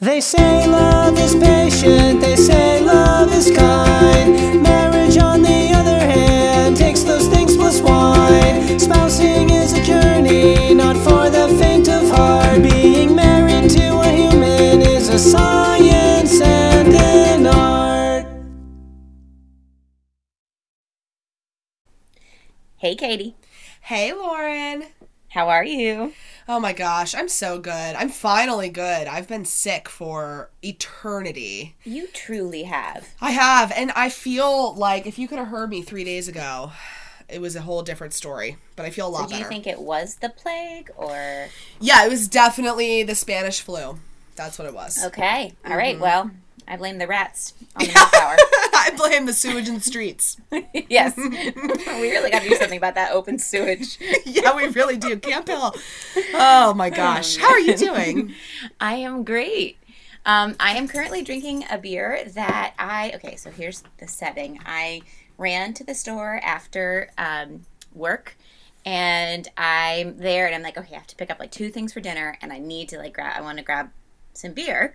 They say love is patient, they say love is kind. Marriage, on the other hand, takes those things plus wine. Spousing is a journey, not for the faint of heart. Being married to a human is a science and an art. Hey, Katie. Hey, Lauren. How are you? Oh my gosh, I'm so good. I'm finally good. I've been sick for eternity. You truly have. I have, and I feel like if you could have heard me three days ago, it was a whole different story. But I feel a lot So do you better. think it was the plague or yeah, it was definitely the Spanish flu. That's what it was. Okay. All right. Mm-hmm. Well, I blame the rats on the milk. I blame the sewage in the streets. yes. we really got to do something about that open sewage. yeah, we really do. Camp Hill. Oh my gosh. How are you doing? I am great. Um, I am currently drinking a beer that I okay. So here's the setting. I ran to the store after um, work, and I'm there, and I'm like, okay, I have to pick up like two things for dinner, and I need to like grab. I want to grab some beer,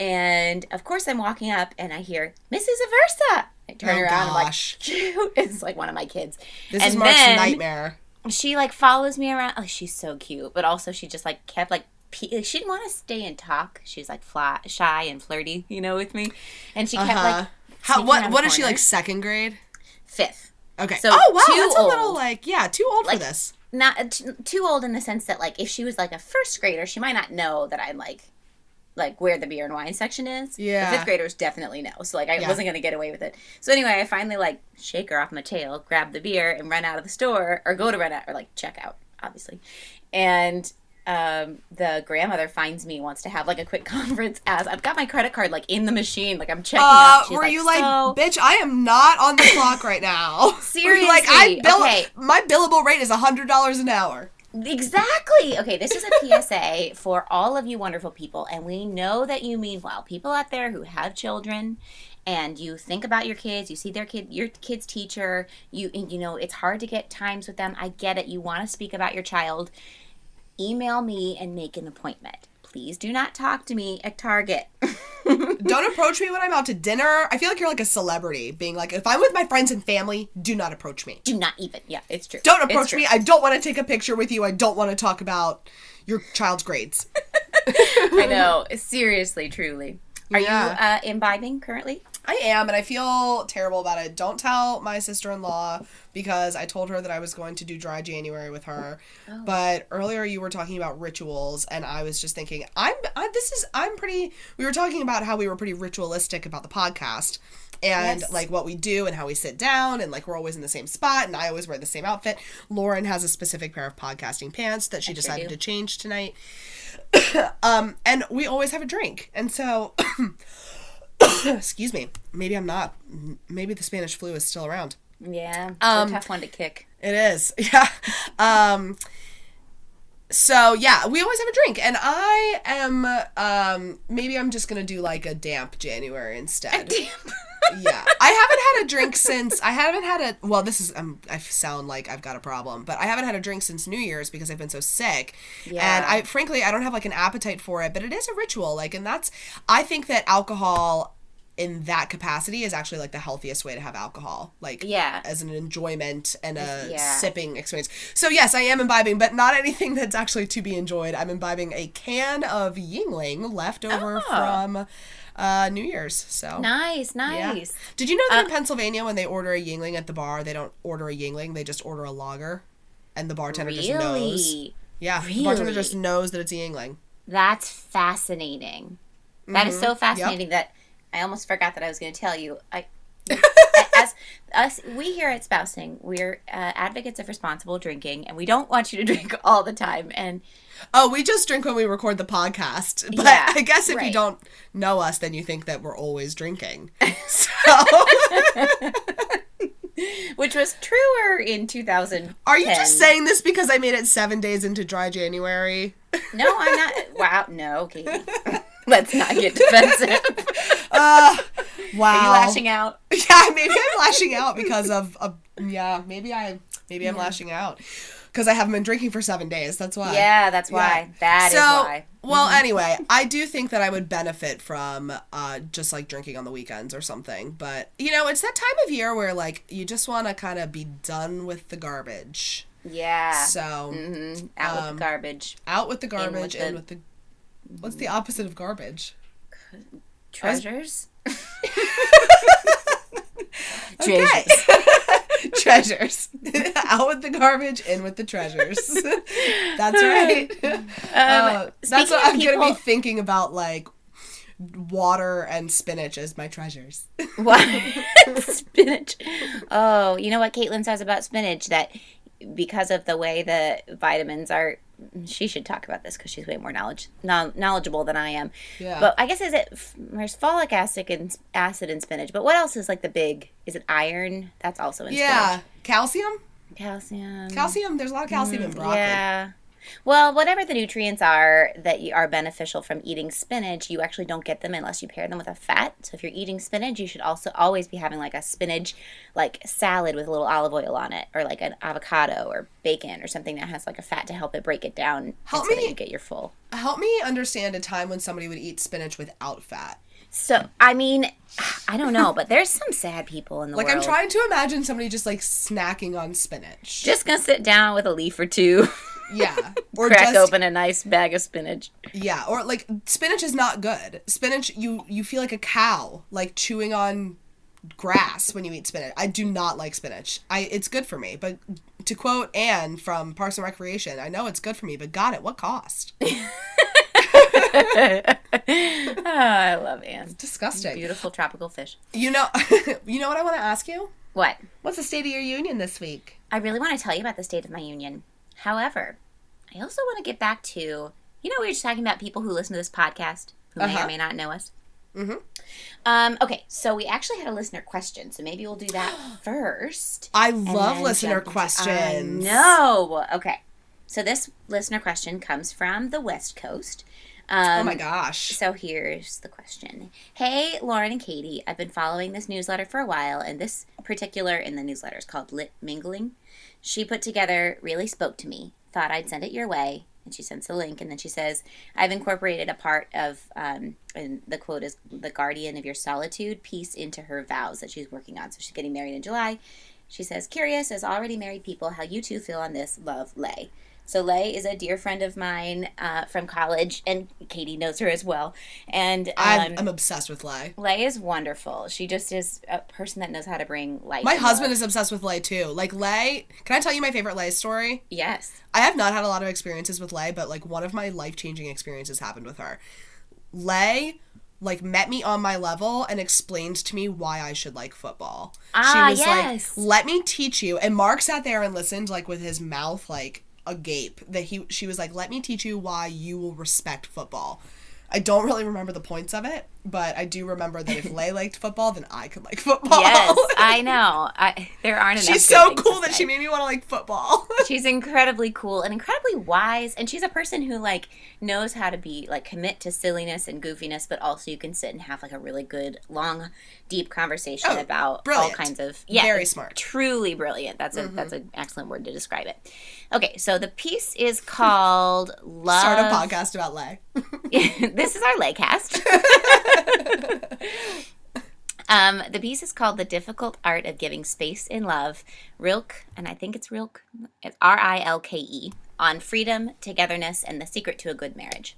and of course I'm walking up, and I hear Mrs. Aversa. I turn Oh, around, I'm like, gosh. cute. It's like one of my kids. This and is Mark's nightmare. she like follows me around. Oh, she's so cute, but also she just like kept like pe- she didn't want to stay and talk. She's like fly, shy and flirty, you know, with me, and she kept Uh-huh. like How what what is she like second grade? fifth. Okay. So, oh wow, that's a little like yeah, too old Like- for this. Not t- too old in the sense that like if she was like a first grader, she might not know that I'm like like where the beer and wine section is. Yeah. The fifth graders definitely know. So like I Yeah. wasn't gonna get away with it. So anyway, I finally like shake her off my tail, grab the beer, and run out of the store or go to run out or like check out, obviously. And um, the grandmother finds me, wants to have like a quick conference as I've got my credit card like in the machine, like I'm checking Uh, out. She's were you like, "So-" bitch? I am not on the clock right now. Were you like, I bill okay. my billable rate is a hundred dollars an hour. Exactly. Okay, this is a PSA for all of you wonderful people, and we know that you mean well. People out there who have children, and you think about your kids, you see their kid, your kid's teacher. You you know it's hard to get times with them. I get it. You want to speak about your child. Email me and make an appointment. Please do not talk to me at Target. Don't approach me when I'm out to dinner. I feel like you're like a celebrity, being like, if I'm with my friends and family, do not approach me. do not even. Yeah, it's true. Don't approach true. me. I don't want to take a picture with you. I don't want to talk about your child's grades. I know. Seriously, truly. Are Yeah. you uh, imbibing currently? I am, and I feel terrible about it. Don't tell my sister in law because I told her that I was going to do dry January with her. Oh. But earlier you were talking about rituals, and I was just thinking, I'm I, this is I'm pretty. We were talking about how we were pretty ritualistic about the podcast. And Yes. like what we do and how we sit down and like we're always in the same spot and I always wear the same outfit. Lauren has a specific pair of podcasting pants that she I decided do. to change tonight. um and we always have a drink. And so excuse me. Maybe i'm not. Maybe the spanish flu is still around. Yeah, it's Um, a tough one to kick. it is yeah. Um so yeah we always have a drink and i am um maybe i'm just gonna do like a damp january instead. Damp. yeah. I haven't had a drink since i haven't had a well this is um, i sound like i've got a problem but i haven't had a drink since new year's because i've been so sick. Yeah. and i frankly i don't have like an appetite for it but it is a ritual like and that's i think that alcohol in that capacity is actually like the healthiest way to have alcohol like Yeah. as an enjoyment and a Yeah. sipping experience so yes i am imbibing but not anything that's actually to be enjoyed i'm imbibing a can of Yuengling left over Oh. from uh new year's so Nice, yeah. nice. Did you know that Uh, in Pennsylvania, when they order a Yuengling at the bar, they don't order a Yuengling; they just order a lager, and the bartender just knows. Really? Yeah, the bartender just knows that it's a Yuengling. That's fascinating. That is Mm-hmm. so fascinating that I almost forgot that I was going to tell you. I, as us, we here at Spousing, we're uh, advocates of responsible drinking, and we don't want you to drink all the time. And Oh, we just drink when we record the podcast. But Yeah, I guess if you don't know us, then you think that we're always drinking. So, which was truer in 2000. are you just saying this because I made it seven days into dry January? No, I'm not. Wow, no, Katie. Let's not get defensive. Uh, wow. Are you lashing out? Yeah, maybe I'm lashing out because of, of yeah, maybe I maybe I'm lashing out. because I haven't been drinking for seven days. That's why. Yeah, that's why. That is so, why. well, anyway, I do think that I would benefit from uh, just like drinking on the weekends or something. But you know, it's that time of year where like you just want to kind of be done with the garbage. Yeah. So mm-hmm. Out with um, the garbage. out with the garbage, in the- with the. What's the opposite of garbage? Treasures? Okay. treasures. out with the garbage, in with the treasures. that's right. Uh, that's what I'm gonna be thinking about, like water and spinach as my treasures. What? spinach. Oh, you know what Caitlin says about spinach? That because of the way the vitamins are, she should talk about this because she's way more knowledge knowledgeable than I am. Yeah. But I guess is it there's folic acid and acid in spinach. But what else is like the big? Is it iron? That's also in spinach. yeah, calcium. Calcium. Calcium. There's a lot of calcium in broccoli. Mm, Yeah. Well, whatever the nutrients are that are beneficial from eating spinach, you actually don't get them unless you pair them with a fat. So if you're eating spinach, you should also always be having like a spinach like salad with a little olive oil on it or like an avocado or bacon or something that has like a fat to help it break it down Help so me- that you get your full. Help me understand a time when somebody would eat spinach without fat. So, I mean, I don't know, but there's some sad people in the Like world. I'm trying to imagine somebody just like snacking on spinach. just gonna sit down with a leaf or two, yeah, or crack just open a nice bag of spinach. yeah, or like spinach is not good. Spinach, you you feel like a cow, like chewing on grass when you eat spinach. I do not like spinach. I it's good for me, but to quote Ann from Parks and Recreation, I know it's good for me, but got it, what cost? Ah, I love Ann. Disgusting. Beautiful tropical fish. You know, you know what I want to ask you? What? What's the state of your union this week? I really want to tell you about the state of my union. However, I also want to get back to, you know, we were just talking about people who listen to this podcast who may Uh-huh. or may not know us. Mhm. Um, okay, so we actually had a listener question, so maybe we'll do that first. I love listener questions. Know. Okay, so this listener question comes from the West Coast. Um, Oh my gosh. so here's the question. Hey, Lauren and Katie, I've been following this newsletter for a while, and this particular in the newsletter is called Lit Mingling. She put together really spoke to me. Thought I'd send it your way. And she sends the link, and then she says, I've incorporated a part of, um, and the quote is, the guardian of your solitude piece into her vows that she's working on. So she's getting married in July. She says, Curious as already married people how you two feel on this. Love, Lay. So Lay is a dear friend of mine uh, from college, and Katie knows her as well. And um, I'm, obsessed with Lay. Lay is wonderful. She just is a person that knows how to bring life. My and husband love. is obsessed with Lay too. Like Lay, can I tell you my favorite Lay story? yes. I have not had a lot of experiences with Lay, but like one of my life changing experiences happened with her. Lay like met me on my level and explained to me why I should like football. Ah, she was yes. like, "Let me teach you." And Mark sat there and listened like with his mouth like agape. That he she was like, "Let me teach you why you will respect football." I don't really remember the points of it, but I do remember that if Lay liked football, then I could like football. Yes, I know. I there aren't enough. She's so cool that say. she made me want to like football. she's incredibly cool and incredibly wise and she's a person who like knows how to be like commit to silliness and goofiness but also you can sit and have like a really good long deep conversation Oh, about brilliant. all kinds of yeah Very smart. truly brilliant that's a mm-hmm. that's an excellent word to describe it okay so the piece is called love Start a podcast about Lay. this is our laycast Um, the piece is called The Difficult Art of Giving Space in Love, Rilke, and I think it's Rilke, it's R I L K E, on freedom, togetherness, and the secret to a good marriage.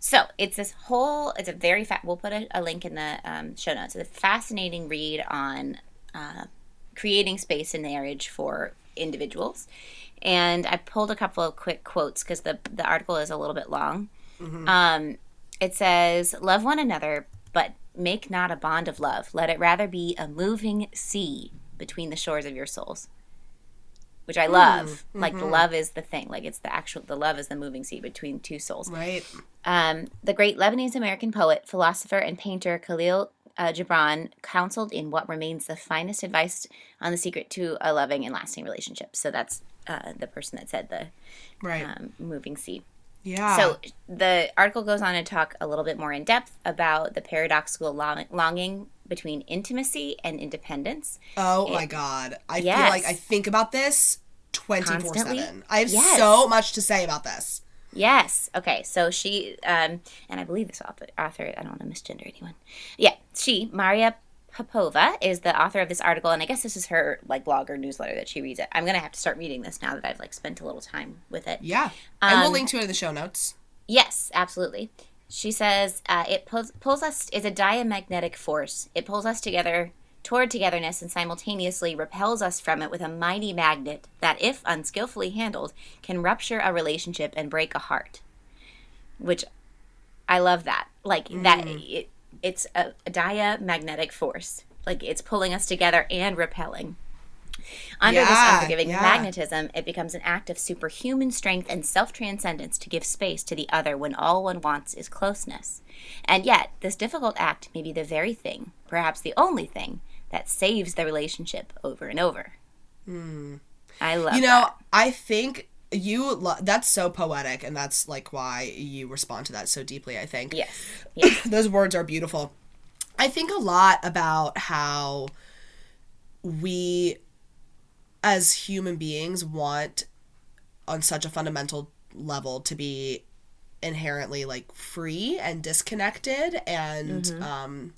So it's this whole, it's a very fat, we'll put a, a link in the um, show notes. It's a fascinating read on uh, creating space in marriage for individuals. And I pulled a couple of quick quotes because the, the article is a little bit long. Um, it says, Love one another, but make not a bond of love. Let it rather be a moving sea between the shores of your souls. Which I love. Like the love is the thing. Like it's the actual, the love is the moving sea between two souls. Right. Um, the great Lebanese American poet, philosopher, and painter Kahlil uh, Gibran counseled in what remains the finest advice on the secret to a loving and lasting relationship. So that's uh, the person that said the Right. um, moving sea. Yeah. So the article goes on to talk a little bit more in depth about the paradoxical long- longing between intimacy and independence. Oh my god. I feel like I think about this 24/7. I have Yes. so much to say about this. Yes. Okay. So she, um, and I believe this author, author, I don't want to misgender anyone. Yeah. She, Maria Popova, is the author of this article, and I guess this is her like blog or newsletter that she reads it. I'm gonna have to start reading this now that I've like spent a little time with it. Yeah. and we'll Um, link to it in the show notes. Yes, absolutely. She says uh, it pulls, pulls us is a diamagnetic force. It pulls us together toward togetherness and simultaneously repels us from it with a mighty magnet that, if unskillfully handled, can rupture a relationship and break a heart. Which I love that. Like that it it's a, a diamagnetic force. Like it's pulling us together and repelling. Under Yeah, this unforgiving yeah. magnetism, it becomes an act of superhuman strength and self transcendence to give space to the other when all one wants is closeness. And yet, this difficult act may be the very thing, perhaps the only thing, that saves the relationship over and over. Hmm. I love You know, that. I think you lo- that's so poetic and that's like why you respond to that so deeply, I think. Yes. Yes. Those words are beautiful. I think a lot about how we as human beings want on such a fundamental level to be inherently like free and disconnected and um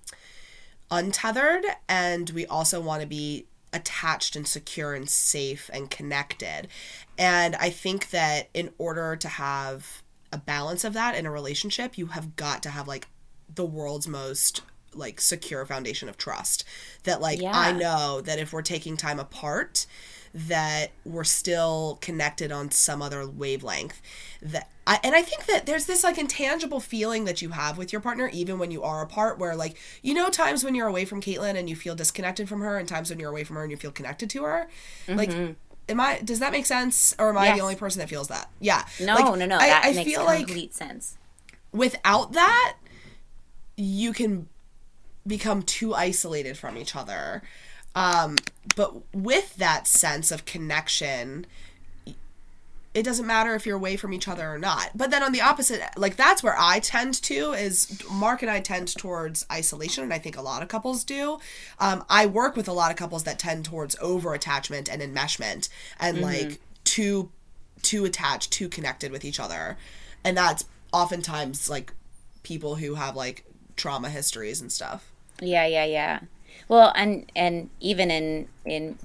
untethered and we also want to be attached and secure and safe and connected. And I think that in order to have a balance of that in a relationship, you have got to have like the world's most like secure foundation of trust. That like I know that if we're taking time apart, that we're still connected on some other wavelength. That I, and I think that there's this like intangible feeling that you have with your partner even when you are apart where like you know times when you're away from Caitlin and you feel disconnected from her and times when you're away from her and you feel connected to her. Like mm-hmm. am I does that make sense or am I Yes. the only person that feels that? Yeah. No, Like, no, no. I, that I makes feel like complete sense. without that you can become too isolated from each other um but with that sense of connection it doesn't matter if you're away from each other or not. But then on the opposite like that's where i tend to is mark and i tend towards isolation and i think a lot of couples do. Um, i work with a lot of couples that tend towards over attachment and enmeshment and like too too attached too connected with each other. And that's oftentimes like people who have like trauma histories and stuff. Yeah, yeah, yeah. Well, and and even in in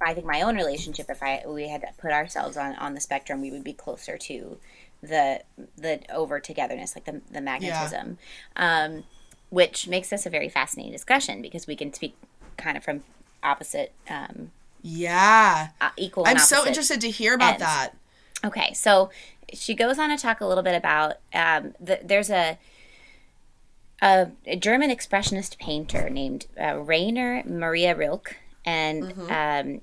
I think my own relationship, if I we had to put ourselves on on the spectrum, we would be closer to the the over togetherness, like the the magnetism, um, which makes this a very fascinating discussion because we can speak kind of from opposite, um, yeah uh, equal. I'm so interested to hear about ends. that Okay, so she goes on to talk a little bit about um, the, there's a, a a German expressionist painter named uh, Rainer Maria Rilke, and um,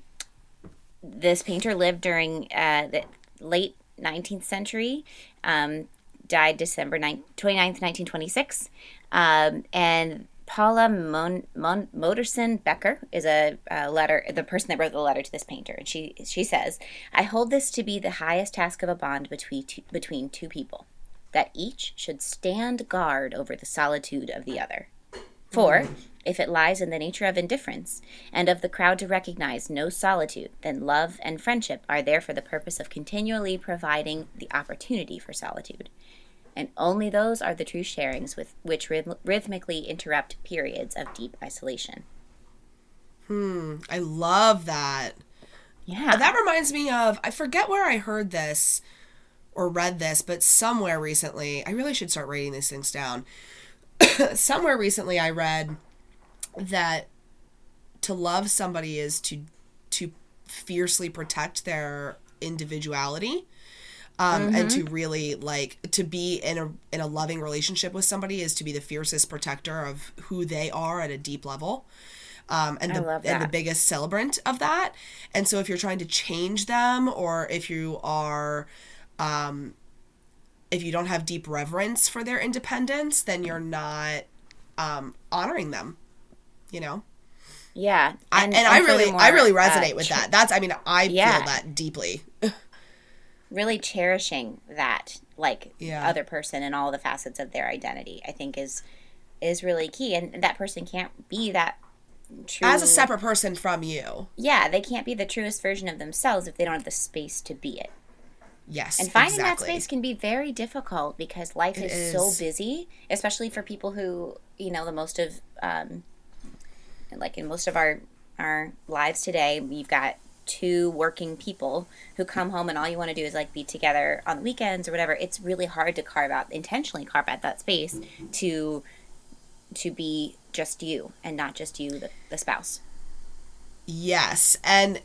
this painter lived during uh, the late 19th century. Um, died December 9, 29th, 1926. Um, and Paula Mon, Mon, Modersohn Becker is a, a letter, the person that wrote the letter to this painter. And she, she says, I hold this to be the highest task of a bond between two, between two people, that each should stand guard over the solitude of the other. For, if it lies in the nature of indifference, and of the crowd to recognize no solitude, then love and friendship are there for the purpose of continually providing the opportunity for solitude. And only those are the true sharings with which rhyth- rhythmically interrupt periods of deep isolation. Hmm, I love that Yeah. that reminds me of i forget where i heard this or read this but somewhere recently i really should start writing these things down. Somewhere recently i read that to love somebody is to to fiercely protect their individuality um, and to really like to be in a in a loving relationship with somebody is to be the fiercest protector of who they are at a deep level um, and the and the biggest celebrant of that. And so if you're trying to change them or if you are um, if you don't have deep reverence for their independence then you're not um, honoring them you know yeah. I, and, I really I really uh, resonate with that that's I mean I Yeah. feel that deeply Really cherishing that, like, Yeah. other person and all the facets of their identity, I think is is really key. And that person can't be that true as a separate person from you. Yeah, they can't be the truest version of themselves if they don't have the space to be it. Yes, And finding exactly. that space can be very difficult because life is so busy, especially for people who, you know, the most of, um, like in most of our our lives today, we've got two working people who come home and all you want to do is like be together on the weekends or whatever. It's really hard to carve out intentionally carve out that space to to be just you and not just you, the, the spouse. Yes. And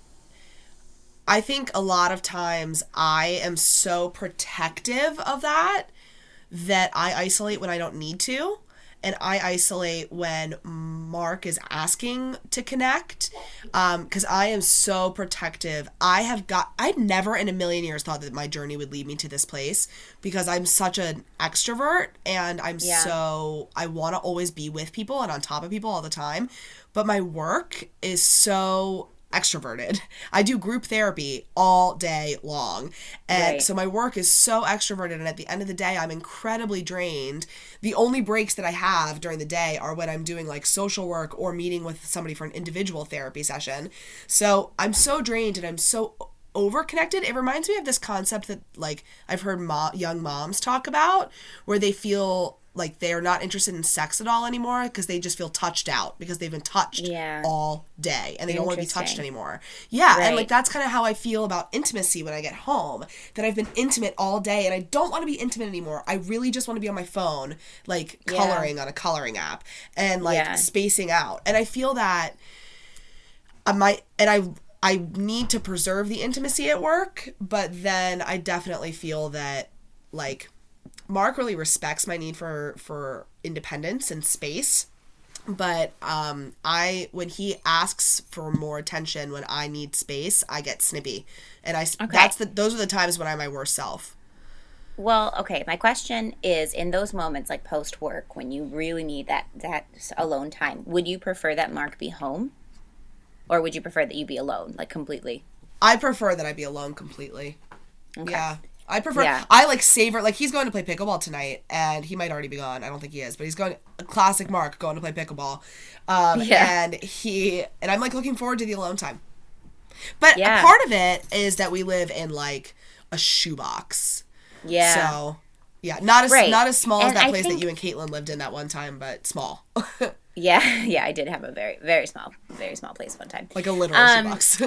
I think a lot of times I am so protective of that that I isolate when I don't need to. And I isolate when Mark is asking to connect um, because I am so protective. I have got, I never in a million years thought that my journey would lead me to this place because I'm such an extrovert and I'm Yeah. so, I want to always be with people and on top of people all the time. But my work is so extroverted. I do group therapy all day long. And Right. so my work is so extroverted and at the end of the day I'm incredibly drained. The only breaks that I have during the day are when I'm doing like social work or meeting with somebody for an individual therapy session. So I'm so drained and I'm so overconnected. It reminds me of this concept that like I've heard mo- young moms talk about where they feel like they're not interested in sex at all anymore because they just feel touched out because they've been touched Yeah. all day and they don't want to be touched anymore. Yeah, and like that's kind of how I feel about intimacy when I get home. That I've been intimate all day and I don't want to be intimate anymore. I really just want to be on my phone, like Yeah. coloring on a coloring app and like Yeah. spacing out. And I feel that I might and I I need to preserve the intimacy at work, but then I definitely feel that like Mark really respects my need for for independence and space. But um I when he asks for more attention when I need space, I get snippy. And I Okay. that's the those are the times when I'm my worst self. Well, okay. My question is: in those moments, like post work, when you really need that that alone time, would you prefer that Mark be home, or would you prefer that you be alone, like completely? I prefer that I be alone completely. Yeah. I prefer Yeah. I like savor like he's going to play pickleball tonight and he might already be gone. I don't think he is, but he's going classic Mark going to play pickleball. Um Yeah. and he and I'm like looking forward to the alone time. But Yeah. a part of it is that we live in like a shoebox. Yeah. So yeah, not as Right. not as small as that I place think- that you and Caitlin lived in that one time, but small. Yeah. Yeah. I did have a very very small, very small place one time. like a literal Um, shoebox.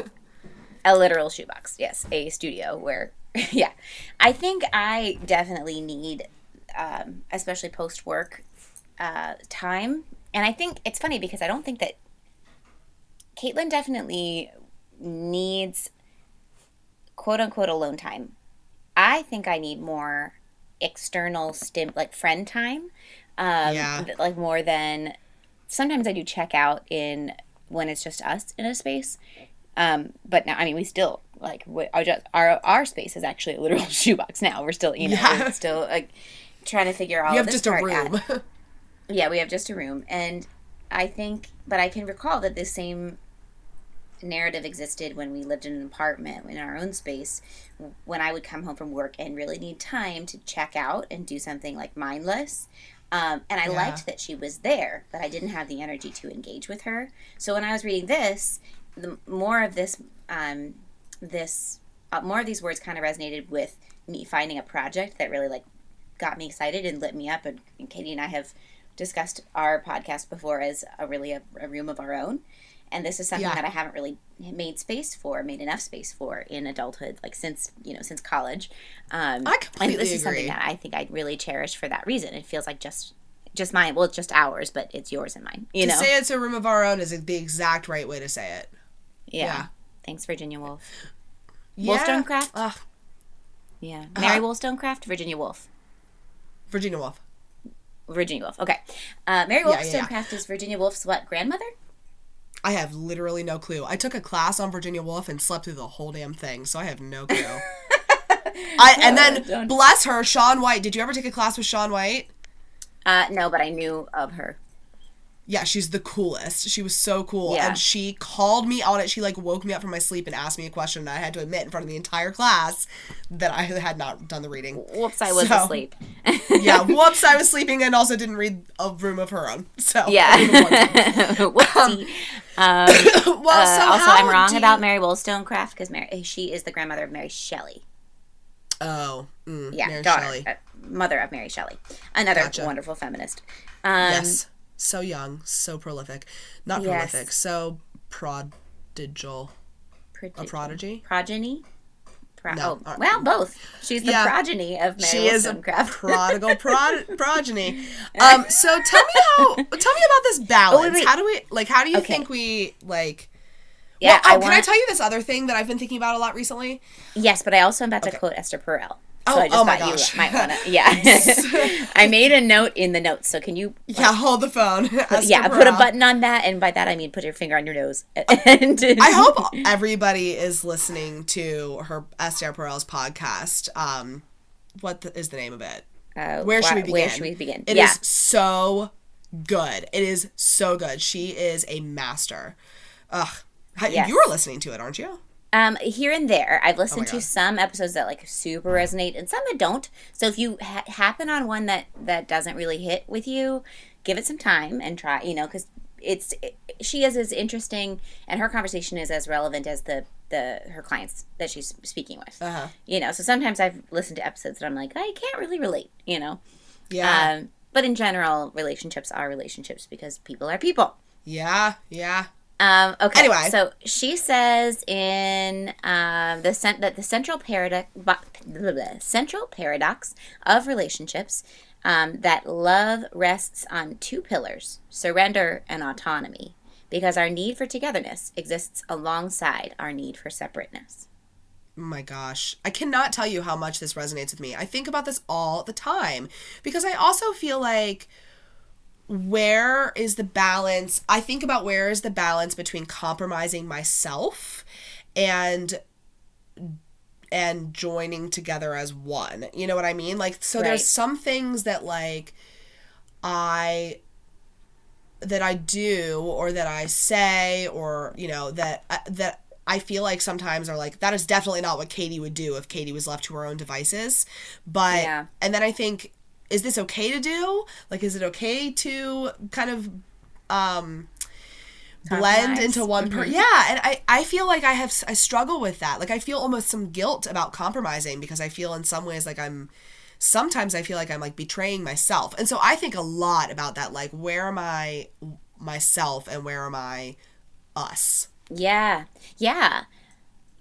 a literal shoebox yes a studio where yeah. I think i definitely need um, especially post work uh, time. And i think it's funny because i don't think that caitlin definitely needs quote unquote alone time. I think i need more external stim like friend time um, Yeah. like more than sometimes i do check out in when it's just us in a space. Um, but now, I mean, we still like our, just, our our space is actually a literal shoebox now. We're still, you know, Yeah. still like trying to figure all you have this just a out. room. Yeah, we have just a room, and I think, but I can recall that the same narrative existed when we lived in an apartment in our own space. When I would come home from work and really need time to check out and do something like mindless. Um, and I Yeah. liked that she was there, but I didn't have the energy to engage with her. So when I was reading this, the more of this, um, this, uh, more of these words kind of resonated with me finding a project that really like got me excited and lit me up. And, and Katie and I have discussed our podcast before as a really a, a room of our own. And this is something Yeah. that I haven't really made space for, made enough space for in adulthood, like since you know since college. Um, I and completely this is something that I think I really cherish for that reason. It feels like just just mine. Well, it's just ours, but it's yours and mine. You to know? say it's a room of our own is the exact right way to say it. yeah. yeah. Thanks, Virginia Woolf. Yeah. Wollstonecraft? Ugh, Yeah, Uh-huh. Mary Wollstonecraft, Virginia Woolf. Virginia Woolf. Virginia Woolf. Okay. Uh, Mary Yeah, yeah, yeah. Is Virginia Woolf's what grandmother? I have literally no clue. I took a class on Virginia Woolf and slept through the whole damn thing, so I have no clue. I and then Don't- bless her, Sean White. Did you ever take a class with Sean White? Uh, no, but I knew of her. Yeah, she's the coolest. She was so cool. Yeah. And she called me on it. She like woke me up from my sleep and asked me a question and I had to admit in front of the entire class that I had not done the reading. Whoops, I was So- asleep. yeah, whoops, I was sleeping and also didn't read a room of her own. So Yeah. Whoopsie. Um, well, uh, so also, I'm wrong about you- Mary Wollstonecraft because Mary she is the grandmother of Mary Shelley. Oh, mm, Yeah, Mary daughter, Shelley. uh, mother of Mary Shelley, another Gotcha. wonderful feminist. Um, yes, so young, so prolific, not Yes. prolific, so prodigal, a prodigy. prodigy. progeny. Pro- No, oh, uh, well, both. She's the yeah. progeny of Mary She is a prodigal prod- progeny. Um, so tell me how. Tell me about this balance. Oh, wait. How do we like? How do you Okay. think we like? yeah, well, oh, I can I tell you this other thing that I've been thinking about a lot recently? yes, but I also am about Okay. to quote Esther Perel. So Oh, I just oh my thought gosh. you might want to. Yeah, I made a note in the notes. So can you? Yeah, hold the phone. Esther yeah, put a button on that, and by that I mean put your finger on your nose. And I hope everybody is listening to her Esther Perel's podcast. Um, what the, is the name of it? Uh, Where should we begin? Where should we begin? It is yeah. so good. It is so good. She is a master. Ugh. Yes. You were listening to it, aren't you? Um, here and there, I've listened to Oh God. some episodes that like super resonate, and some that don't. So if you ha- happen on one that that doesn't really hit with you, give it some time and try. You know, because it's it, she is as interesting, and her conversation is as relevant as the the her clients that she's speaking with. Uh-huh. You know, so sometimes I've listened to episodes that I'm like, I can't really relate. You know, Yeah. um, but in general, relationships are relationships because people are people. yeah. Yeah. Um, okay. Anyway. so she says in um, the cent- that the central paradox, central paradox of relationships, um, that love rests on two pillars: surrender and autonomy, because our need for togetherness exists alongside our need for separateness. My gosh. I cannot tell you how much this resonates with me. I think about this all the time because I also feel like where is the balance? I think about where is the balance between compromising myself and and joining together as one. You know what I mean? Like so Right. there's some things that like I that I do or that I say or you know that uh, that I feel like sometimes are like that is definitely not what Katie would do if Katie was left to her own devices. But Yeah. and then I think is this okay to do? Like is it okay to kind of um blend into one person? yeah and I, I feel like i have i struggle with that like i feel almost some guilt about compromising because i feel in some ways like i'm sometimes i feel like i'm like betraying myself and so i think a lot about that like where am i myself and where am i us Yeah, yeah.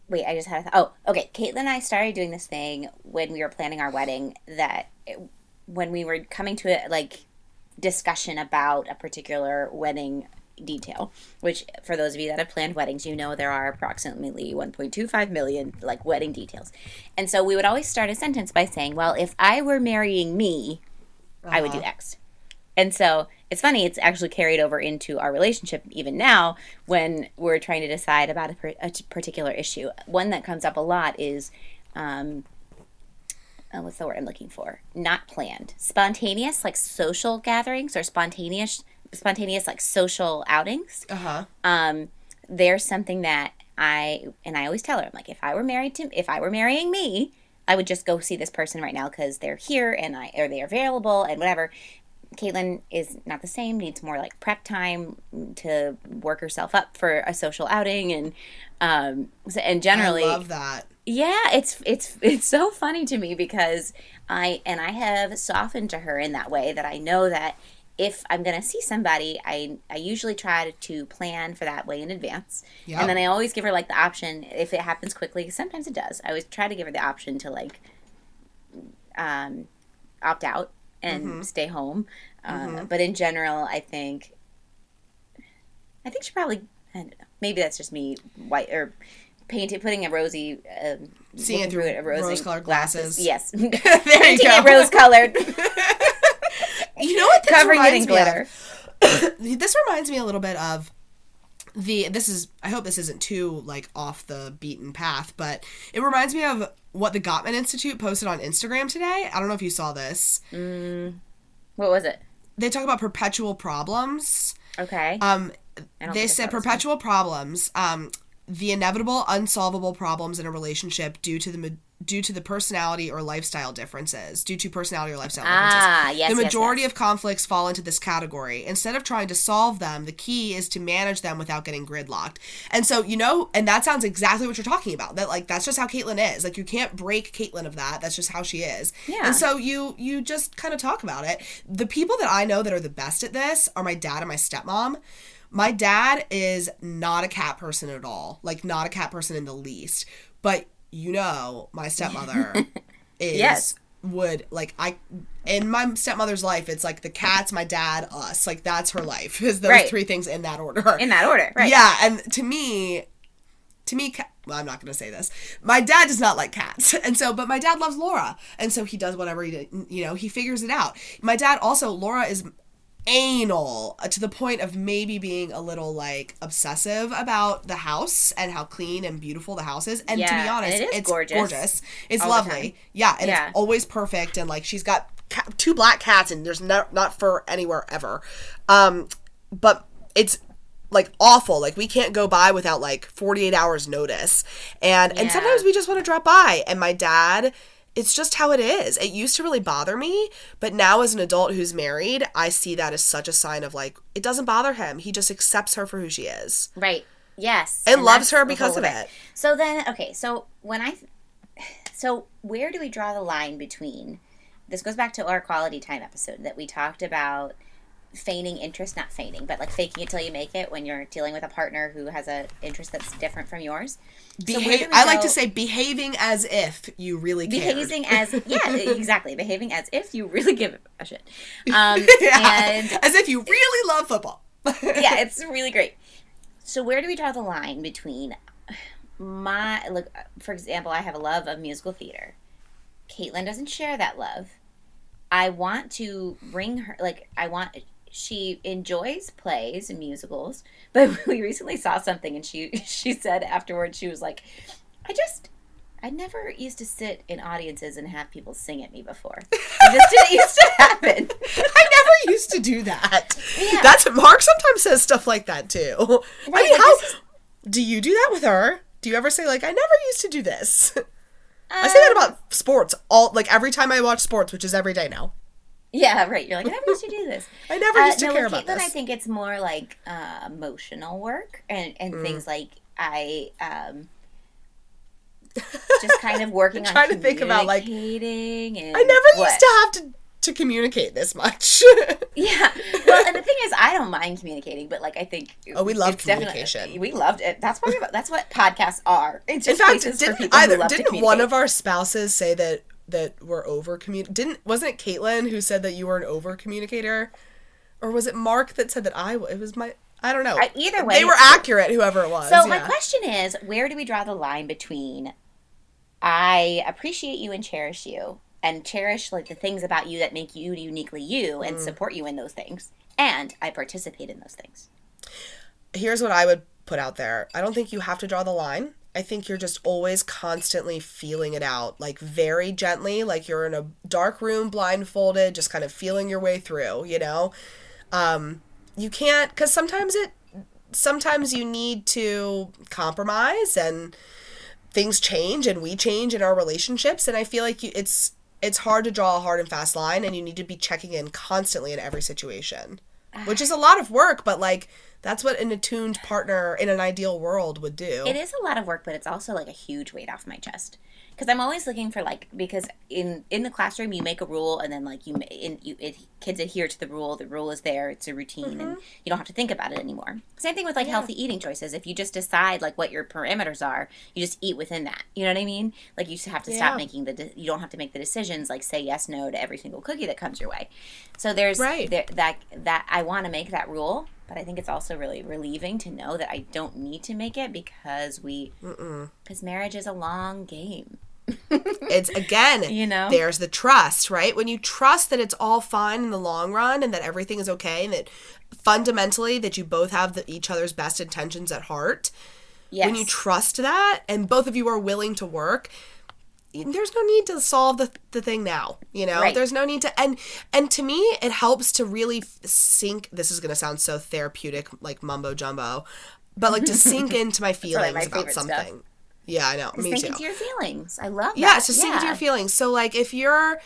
Wait, I just had a th- oh, okay. Caitlin and I started doing this thing when we were planning our wedding. That it, when we were coming to a like discussion about a particular wedding detail, which for those of you that have planned weddings, you know there are approximately 1.25 million like wedding details, and so we would always start a sentence by saying, "Well, if I were marrying me, I would do X." And so it's funny, it's actually carried over into our relationship even now when we're trying to decide about a, per- a particular issue. One that comes up a lot is um, uh, what's the word I'm looking for? Not planned. Spontaneous, like social gatherings or spontaneous, spontaneous, like social outings uh-huh um, there's something that I and I always tell her, I'm like, if I were married to, if I were marrying me, I would just go see this person right now because they're here and I or they're available and whatever. Caitlin is not the same. Needs more like prep time to work herself up for a social outing and um and generally i love that yeah, it's it's it's so funny to me because I and I have softened to her in that way that I know that if I'm gonna see somebody, I I usually try to plan for that way in advance, Yep. and then I always give her like the option if it happens quickly. Sometimes it does. I always try to give her the option to like um, opt out and stay home. Uh, But in general, I think I think she probably I don't know. Maybe that's just me white or painting putting a rosy um, Seeing it a rosy rose-colored glasses. Yes, there you painting go it rose colored, you know what this covering it in reminds me of? glitter. this reminds me a little bit of the this is I hope this isn't too like off the beaten path, but it reminds me of what the Gottman Institute posted on Instagram today. I don't know if you saw this. What was it? They talk about perpetual problems Okay. Um, they said one. perpetual problems. Um, the inevitable unsolvable problems in a relationship due to the due to the personality or lifestyle differences. Due to personality or lifestyle differences Ah, yes, the yes, majority yes. of conflicts fall into this category. Instead of trying to solve them, the key is to manage them without getting gridlocked. And so, you know, and that sounds exactly what you're talking about. That like that's just how Caitlin is. Like you can't break Caitlin of that. That's just how she is. Yeah. And so you you just kind of talk about it. The people that I know that are the best at this are my dad and my stepmom. My dad is not a cat person at all. Like not a cat person in the least. But you know, my stepmother is Yes. would like I in my stepmother's life it's like the cats, my dad, us. Like that's her life. Is those Right. three things in that order. In that order, right? Yeah, and to me, to me, ca- well, I'm not going to say this. My dad does not like cats, and so, but my dad loves Laura, and so he does whatever he, did, you know, he figures it out. My dad also, Laura is anal uh, to the point of maybe being a little like obsessive about the house and how clean and beautiful the house is. And to be honest, it it's gorgeous gorgeous. It's all lovely. Yeah, and Yeah. it's always perfect. And like she's got ca- two black cats, and there's no, not fur anywhere ever. Um, but it's like awful. Like we can't go by without like 48 hours notice. And and sometimes we just want to drop by. And my dad, it's just how it is. It used to really bother me, but now as an adult who's married, I see that as such a sign of like it doesn't bother him. He just accepts her for who she is. Right. Yes. And loves her because of of it. So then, okay, so when I, so where do we draw the line between? This goes back to our quality time episode that we talked about feigning interest, not feigning, but like faking it till you make it when you're dealing with a partner who has a interest that's different from yours. Behave, we I like to say behaving as if you really cared. behaving as yeah exactly behaving as if you really give a shit um Yeah. and as if you really love football. yeah, it's really great. So where do we draw the line between my look? For example, I have a love of musical theater. Caitlin doesn't share that love. I want to bring her like I want. She enjoys plays and musicals, but we recently saw something, and she she said afterwards she was like, "I just." I never used to sit in audiences and have people sing at me before. It just didn't used to happen. I never used to do that. Yeah. That's Mark sometimes says stuff like that too. I mean, how do you do that with her? Do you ever say like I never used to do this? I say that Um, about sports all like every time I watch sports, which is every day now. Yeah, right. You're like, I never used to do this. I never Uh, used to no, care about Caitlin, this. I think it's more like uh, emotional work and, and Mm. things like I um, just kind of working on trying to think about, like- and I never what? used to have to to communicate this much. Yeah. Well, and the thing is, I don't mind communicating, but like I think Oh, we love communication. We loved it. That's what that's what podcasts are. It's In fact, didn't either didn't one of our spouses say that that were over commun didn't wasn't it Caitlin who said that you were an over communicator? Or was it Mark that said that I it was my I don't know. I- either way, they were accurate whoever it was. So my question is, where do we draw the line between I appreciate you and cherish you and cherish like the things about you that make you uniquely you and Mm. support you in those things and I participate in those things. here's what I would put out there. I don't think you have to draw the line. I think you're just always constantly feeling it out, like very gently, like you're in a dark room, blindfolded, just kind of feeling your way through, you know? Um, you can't, because sometimes it, sometimes you need to compromise and things change and we change in our relationships. And I feel like you, it's, it's hard to draw a hard and fast line and you need to be checking in constantly in every situation which is a lot of work, but like that's what an attuned partner in an ideal world would do. It is a lot of work, but it's also like a huge weight off my chest. Because I'm always looking for like because in in the classroom you make a rule and then like you in you it, kids adhere to the rule. The rule is there. It's a routine, and mm-hmm. you don't have to think about it anymore. Same thing with like healthy eating choices. If you just decide like what your parameters are, you just eat within that. You know what I mean? Like you just have to Yeah. stop making the. De- you don't have to make the decisions like say yes no to every single cookie that comes your way. So there's Right. there, that that I want to make that rule, but I think it's also really relieving to know that I don't need to make it because we because marriage is a long game. It's again, You know? there's the trust, right? When you trust that it's all fine in the long run and that everything is okay and that fundamentally that you both have the, each other's best intentions at heart. Yes. When you trust that and both of you are willing to work, there's no need to solve the, the thing now you know Right. there's no need to and and to me it helps to really sink this is going to sound so therapeutic like mumbo jumbo but like to sink into my feelings my about favorite stuff. something yeah i know Just me think too into your feelings. I love yeah, that. so sink into your feelings. So like if you're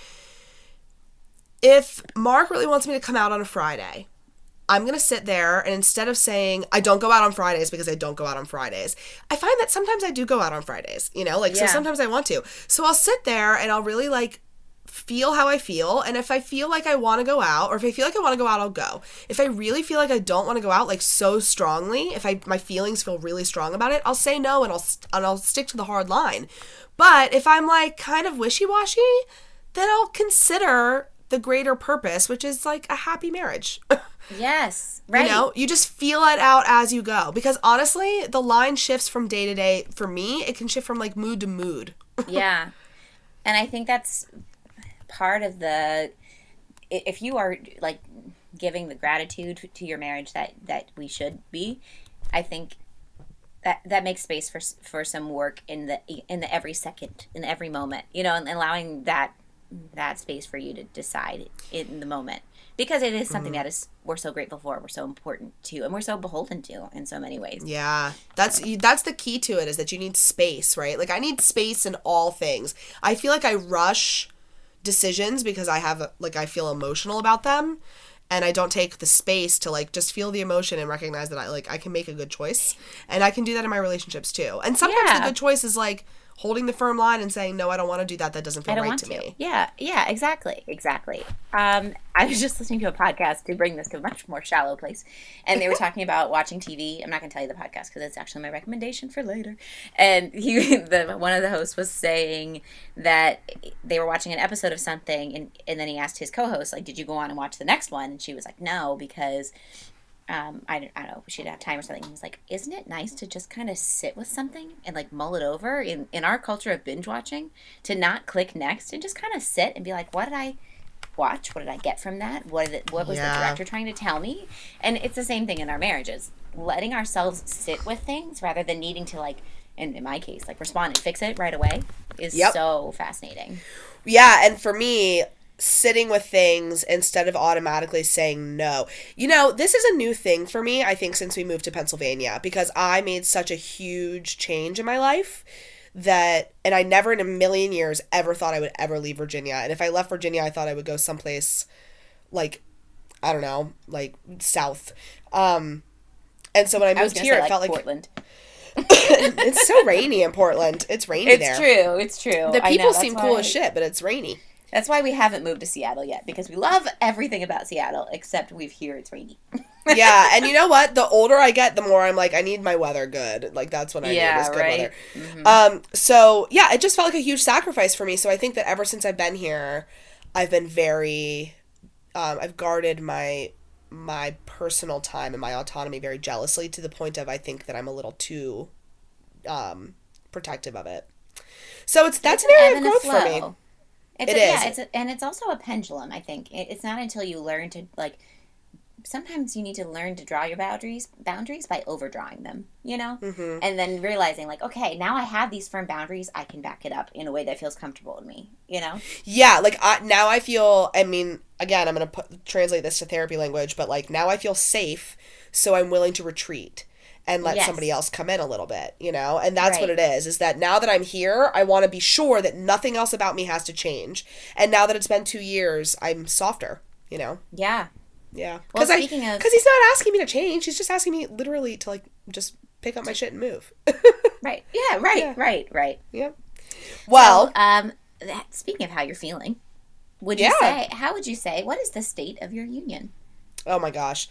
if Mark really wants me to come out on a Friday, I'm gonna sit there and instead of saying I don't go out on Fridays because I don't go out on Fridays, I find that sometimes I do go out on Fridays. You know, like so sometimes I want to. So I'll sit there and I'll really like feel how I feel. And if I feel like I want to go out, or if I feel like I want to go out, I'll go. If I really feel like I don't want to go out, like so strongly, if I my feelings feel really strong about it, I'll say no and I'll and I'll stick to the hard line. But if I'm like kind of wishy washy, then I'll consider the greater purpose, which is like a happy marriage. Yes. Right. You know, you just feel it out as you go. Because honestly, the line shifts from day to day. For me, it can shift from like mood to mood. yeah and i think that's part of the if you are like giving the gratitude to your marriage that that we should be i think that that makes space for for some work in the in the every second in every moment you know and allowing that that space for you to decide in the moment because it is something mm-hmm. that is we're so grateful for we're so important to and we're so beholden to in so many ways Yeah, that's that's the key to it is that you need space, right? Like I need space in all things. I feel like I rush decisions because I have like I feel emotional about them and I don't take the space to like just feel the emotion and recognize that I like I can make a good choice. And I can do that in my relationships too. And sometimes Yeah. the good choice is like holding the firm line and saying no, I don't want to do that. That doesn't feel right to, to. me. Yeah, yeah, exactly, exactly. Um, I was just listening to a podcast to bring this to a much more shallow place, and they were talking about watching TV. I'm not going to tell you the podcast because it's actually my recommendation for later. And he, the one of the hosts was saying that they were watching an episode of something, and and then he asked his co-host, like, "Did you go on and watch the next one?" And she was like, "No, because." Um, I, don't- I don't know, she didn't have time or something. He's like, isn't it nice to just kind of sit with something and like mull it over in, in our culture of binge watching to not click next and just kind of sit and be like, what did I watch? What did I get from that? What, did it, what was Yeah. the director trying to tell me? And it's the same thing in our marriages. Letting ourselves sit with things rather than needing to like, in, in my case, like respond and fix it right away is Yep. so fascinating. Yeah, and for me, sitting with things instead of automatically saying no. You know, this is a new thing for me, I think, since we moved to Pennsylvania, because I made such a huge change in my life that, and I never in a million years ever thought I would ever leave Virginia. And if I left Virginia, I thought I would go someplace like, I don't know, like south. Um, and so when I I moved to here, say it felt like Portland. it's so rainy in Portland. It's rainy It's there. true. It's true. The I people know, seem cool why- as shit, but it's rainy. That's why we haven't moved to Seattle yet because we love everything about Seattle except we've here it's rainy. yeah, and you know what? The older I get, the more I'm like, I need my weather good. Like that's what I Yeah, need is good right? Mm-hmm. weather. Um, so yeah, it just felt like a huge sacrifice for me. So I think that ever since I've been here, I've been very, um, I've guarded my my personal time and my autonomy very jealously to the point of I think that I'm a little too, um, protective of it. So it's that's an area of growth for me. It's It a, Yeah, it's a, and it's also a pendulum. I think it, it's not until you learn to like. Sometimes you need to learn to draw your boundaries boundaries by overdrawing them, you know, Mm-hmm. and then realizing like, okay, now I have these firm boundaries. I can back it up in a way that feels comfortable to me, you know. Yeah, like I, now I feel. I mean, again, I'm gonna put, translate this to therapy language, but like now I feel safe, so I'm willing to retreat and let Yes. somebody else come in a little bit, you know. And that's what it is. Is that now that I'm here, I want to be sure that nothing else about me has to change. And now that it's been two years, I'm softer, you know. Yeah, Yeah. Well, Because speaking of- because he's not asking me to change. He's just asking me literally to like just pick up my shit and move. right. Yeah, right, Yeah. right, right. yep. Well, So, um, that, speaking of how you're feeling, would you Yeah. say how would you say what is the state of your union? Oh my gosh.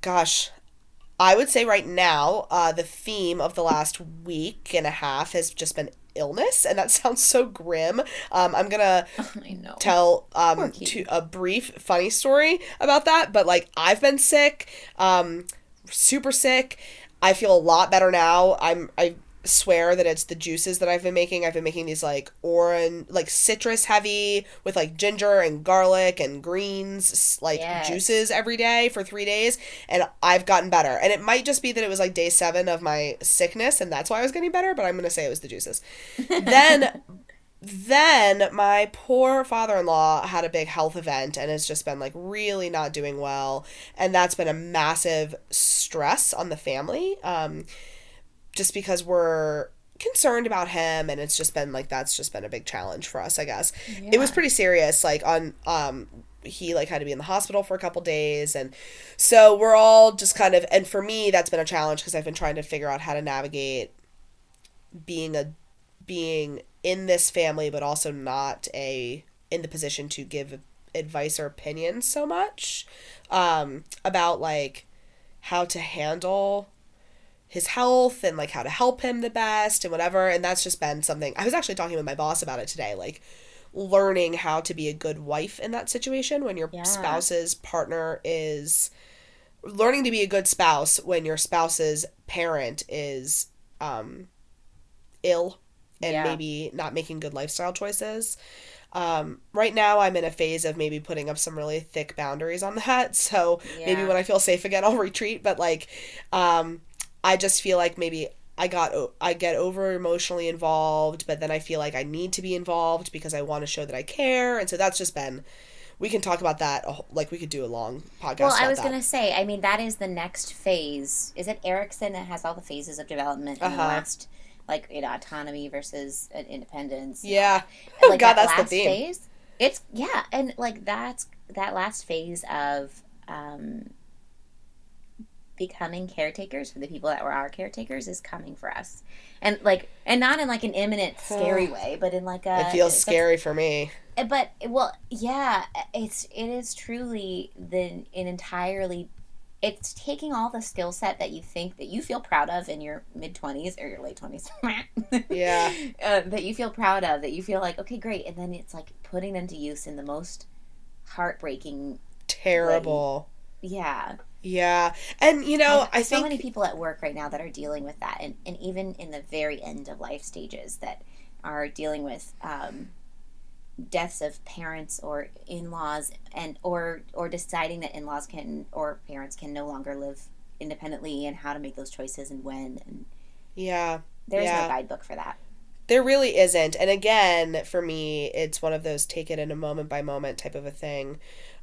Gosh. I would say right now, uh, the theme of the last week and a half has just been illness, and that sounds so grim. Um, I'm gonna I know. tell um to a brief funny story about that, but like I've been sick, um, super sick. I feel a lot better now. I'm I swear that it's the juices that I've been making. I've been making these like orange, like citrus heavy with like ginger and garlic and greens, like Yes. juices every day for three days, and I've gotten better. And it might just be that it was like day seven of my sickness, and that's why I was getting better. But I'm gonna say it was the juices. then then my poor father-in-law had a big health event and has just been like really not doing well and that's been a massive stress on the family um just because we're concerned about him and it's just been like that's just been a big challenge for us i guess. It was pretty serious like on um he like had to be in the hospital for a couple days and so we're all just kind of and for me that's been a challenge because i've been trying to figure out how to navigate being a being in this family but also not a in the position to give advice or opinions so much um about like how to handle his health and like how to help him the best and whatever. And that's just been something i was actually talking with my boss about it today like learning how to be a good wife in that situation when your Yeah. spouse's partner is learning to be a good spouse when your spouse's parent is um ill and Yeah. maybe not making good lifestyle choices. Um, right now i'm in a phase of maybe putting up some really thick boundaries on that. So maybe when i feel safe again i'll retreat. But like um, i just feel like maybe i got I get over emotionally involved but then i feel like i need to be involved because i want to show that i care and so that's just been we can talk about that like we could do a long podcast Well, I was that. gonna say, I mean, that is the next phase. Is it Erikson that has all the phases of development and the Uh-huh. last, like, you know, autonomy versus independence? yeah oh like god that that's the theme phase. It's yeah, and like that's that last phase of um, becoming caretakers for the people that were our caretakers is coming for us, and like, and not in like an imminent, scary way, but in like a it feels that's- scary for me. Uh, but well yeah it's it is truly the an entirely it's taking all the skill set that you think that you feel proud of in your mid 20s or your late 20s Yeah. uh, that you feel proud of that you feel like okay great and then it's like putting them to use in the most heartbreaking terrible yeah yeah and you know i think so many people at work right now that are dealing with that and, and even in the very end of life stages that are dealing with um, deaths of parents or in-laws and or or deciding that in-laws can or parents can no longer live independently and how to make those choices and when and yeah there's Yeah. no guidebook for that There really isn't. And again, for me, it's one of those take it in a moment by moment type of a thing.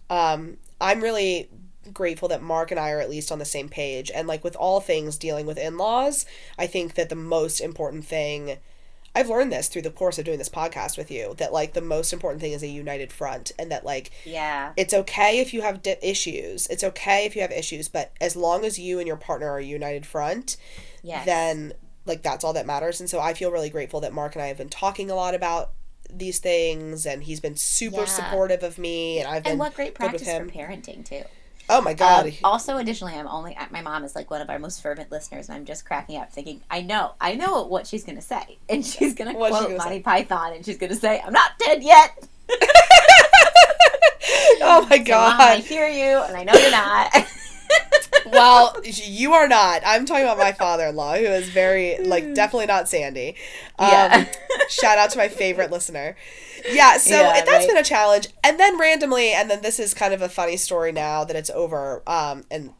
Um, I'm really grateful that Mark and I are at least on the same page. And like with all things dealing with in laws, I think that the most important thing. I've learned this through the course of doing this podcast with you that like the most important thing is a united front and that like yeah it's okay if you have di- issues. It's okay if you have issues, but as long as you and your partner are a united front, yes then like that's all that matters. And so I feel really grateful that Mark and I have been talking a lot about these things and he's been super Yeah. supportive of me and I've been and what great practice for parenting too Oh my god. Um, also, additionally, I'm only my mom is like one of our most fervent listeners, and I'm just cracking up, thinking, I know, I know what she's gonna say, and she's gonna What's she quote gonna Monty say? Python, and she's gonna say, "I'm not dead yet." oh my So, Mom, I hear you, and I know you're not. Well, you are not. I'm talking about my father-in-law who is very like definitely not Sandy. Um, Yeah. shout out to my favorite listener. Yeah, so Yeah, that's right. been a challenge. And then randomly, and then this is kind of a funny story now that it's over. Um, and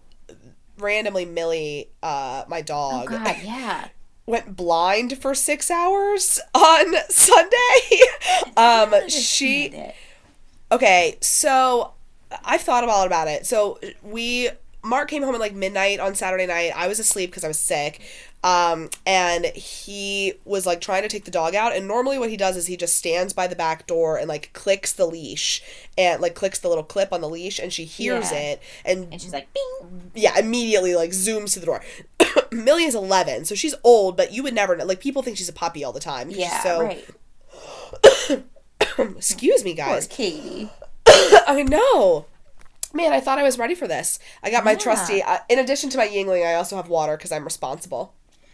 randomly, Millie, uh, my oh dog, God, yeah. went blind for six hours on Sunday. um, she okay, so I've thought a lot about it. So we Mark came home at like midnight on Saturday night. I was asleep because I was sick. Um, and he was like trying to take the dog out. And normally, what he does is he just stands by the back door and like clicks the leash and like clicks the little clip on the leash, and she hears Yeah. it and And she's like, "Bing." yeah, immediately like zooms to the door. Millie is 11, so she's old, but you would never know. Like people think she's a puppy all the time. Yeah, so right. excuse me, Poor guys. Katie. I know. Man, I thought I was ready for this. I got my Yeah. trusty. Uh, in addition to my Yuengling, I also have water because I'm responsible.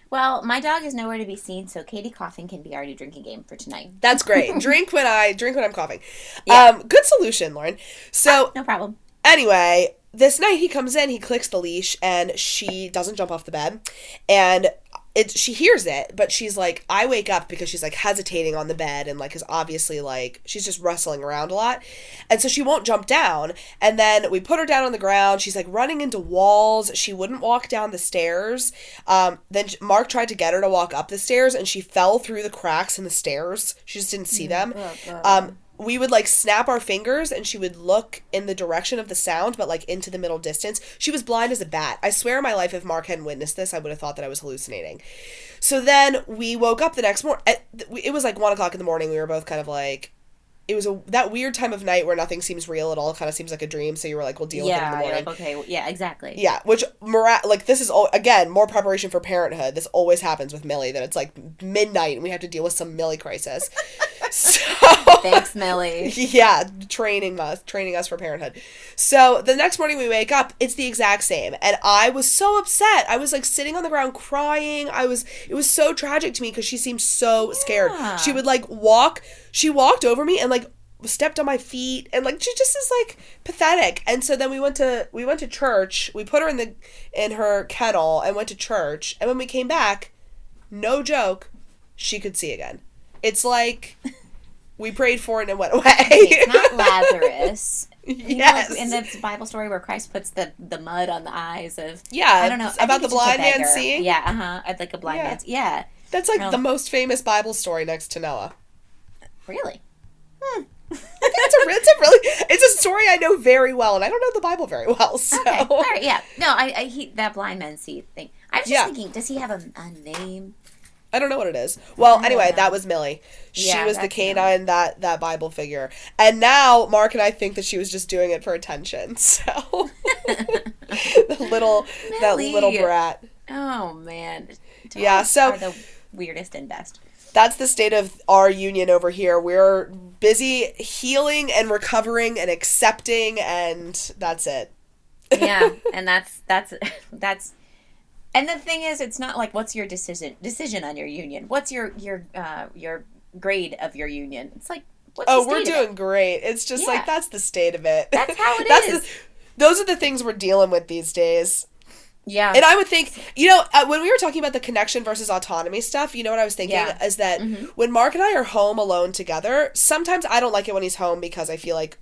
Well, my dog is nowhere to be seen, so Katie coughing can be our new drinking game for tonight. That's great. drink when I drink when I'm coughing. Yeah. Um, good solution, Lauren. So No problem. anyway, this night he comes in, he clicks the leash, and she doesn't jump off the bed. And it she hears it, but she's like, I wake up because she's like hesitating on the bed and like is obviously like she's just wrestling around a lot. And so she won't jump down. And then we put her down on the ground. She's like running into walls. She wouldn't walk down the stairs. Um, then Mark tried to get her to walk up the stairs and she fell through the cracks in the stairs. She just didn't see them. Um, we would like snap our fingers and she would look in the direction of the sound but like into the middle distance. She was blind as a bat. I swear in my life if mark hadn't witnessed this i would have thought that i was hallucinating. So then we woke up the next morning it was like one o'clock in the morning. We were both kind of like it was a that weird time of night where nothing seems real. at all kind of seems like a dream. So you were like, "We'll deal yeah, with it in the morning." Like, okay, yeah, exactly. Yeah, which mora- like this is all again more preparation for parenthood. This always happens with Millie that it's like midnight and we have to deal with some Millie crisis. so thanks, Millie. Yeah, training us, training us for parenthood. So the next morning we wake up, it's the exact same, and I was so upset. I was like sitting on the ground crying. I was it was so tragic to me because she seemed so Yeah. scared. She would like walk. She walked over me and like stepped on my feet and like she just is like pathetic. And so then we went to we went to church. We put her in the in her kettle and went to church. And when we came back no joke she could see again. It's like we prayed for it and it went away. It's not Lazarus. You know, like in the Bible story where Christ puts the, the mud on the eyes of yeah I don't know I about the it's just a blind man seeing? Yeah, uh huh. I'd like a blind Yeah. man's. Yeah, that's like the most famous bible story next to noah really. Hmm. Think it's a, it's a really it's a story i know very well and i don't know the bible very well so Okay, all right, yeah. No, I, I he that blind man see thing. I was just Yeah. thinking, does he have a, a name? I don't know what it is. Well, anyway, know. that was Millie. She Yeah, was the canine that that Bible figure, and now Mark and I think that she was just doing it for attention. So the little that little brat. Oh man. Dogs Yeah, so- are the weirdest and best. That's the state of our union over here. We're busy healing and recovering and accepting, and that's it. Yeah, and that's that's that's. And the thing is, it's not like what's your decision decision on your union. What's your your uh, your grade of your union? It's like what's Oh, the we're of it? doing great. It's just Yeah. like that's the state of it. That's how it That's is. The, those are the things we're dealing with these days. Yeah. And I would think, you know, uh, when we were talking about the connection versus autonomy stuff, you know what I was thinking Yeah. is that Mhm. when Mark and I are home alone together, sometimes I don't like it when he's home because I feel like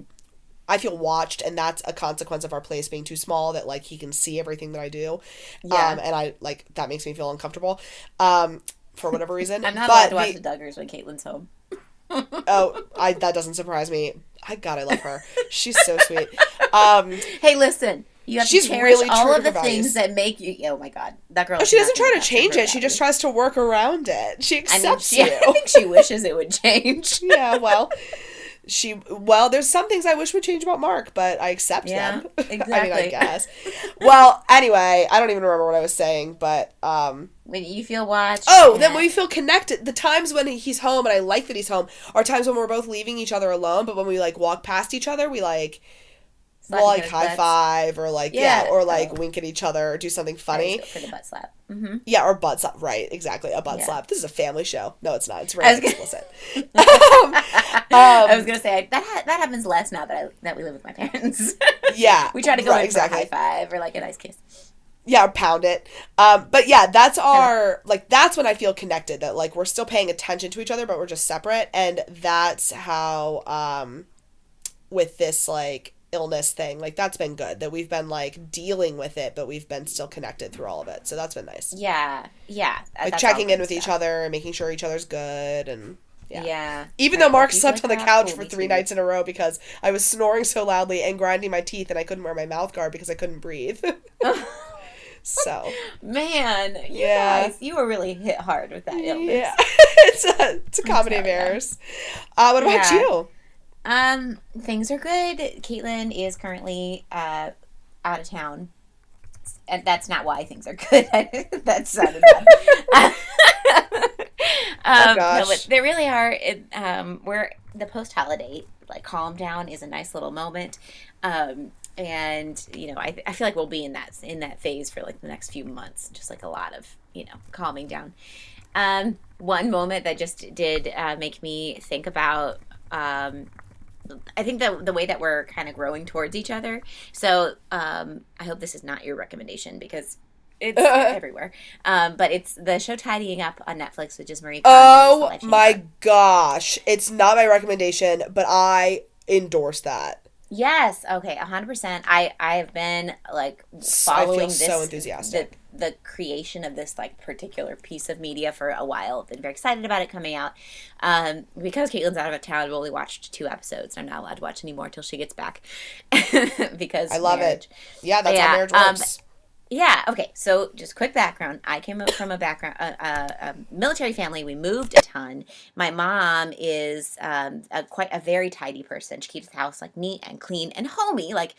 I feel watched, and that's a consequence of our place being too small. That like he can see everything that I do, Yeah. um, and I like that makes me feel uncomfortable, um, for whatever reason. I'm not but allowed to watch the- the Duggars when Caitlin's home. oh, I that doesn't surprise me. I God, I love her. She's so sweet. Um, Hey, listen. You have She's to cherish really all of the things values. that make you. Oh my God, that girl. is she doesn't try to change it. She just tries to work around it. She I mean, accepts she, you. I think she wishes it would change. yeah, well, she well, there's some things I wish would change about Mark, but I accept Yeah, them. I mean, I guess. well, anyway, I don't even remember what I was saying, but um When you feel watched. oh, then when we feel connected. The times when he's home and I like that he's home are times when we're both leaving each other alone, but when we like walk past each other, we like slap we'll like high butts. five or like yeah, Yeah. or like Oh. wink at each other or do something funny. for the butt slap. Mm-hmm. Yeah, or butt slap. Right, exactly. A butt Yeah. slap. This is a family show. No, it's not. It's very explicit. I was Um, gonna say that ha- that happens less now that I that we live with my parents. Yeah, we try to go right, in exactly. for a high five or like a nice kiss. yeah or pound it um but yeah that's our like that's when i feel connected that like we're still paying attention to each other but we're just separate and that's how um with this like illness thing like that's been good that we've been like dealing with it but we've been still connected through all of it so that's been nice Yeah, yeah. like checking in with each other and making sure each other's good and Yeah. yeah. even though Mark like, slept on the couch for three nights in a row because I was snoring so loudly and grinding my teeth and I couldn't wear my mouth guard because I couldn't breathe. so Man, you Yeah. guys, you were really hit hard with that illness. Yeah, it's a it's a comedy of errors. Uh, what about Yeah. you? Um, things are good. Caitlin is currently uh out of town. And that's not why things are good. that sounded bad. um, no, gosh. but they really are. It, um, we're the post holiday like calm down is a nice little moment. Um, and you know, I, I feel like we'll be in that in that phase for like the next few months. Just like a lot of you know calming down. Um, one moment that just did uh, make me think about um, I think that the way that we're kind of growing towards each other. So um, I hope this is not your recommendation because It's everywhere. Um, but it's the show Tidying Up on Netflix, which is Marie. Kondo's Oh my gosh. It's not my recommendation, but I endorse that. Yes. Okay. hundred percent. I I have been like I following feel this so enthusiastic. the the creation of this like particular piece of media for a while. I've been very excited about it coming out. Um, because Caitlin's out of town, I've only watched two episodes. I'm not allowed to watch any more until she gets back. because I love marriage. it. Yeah, that's Yeah, how marriage um, works. Yeah. Okay. So, just quick background. I came up from a background, a, a, a military family. We moved a ton. My mom is um, a quite a very tidy person. She keeps the house like neat and clean and homey. Like,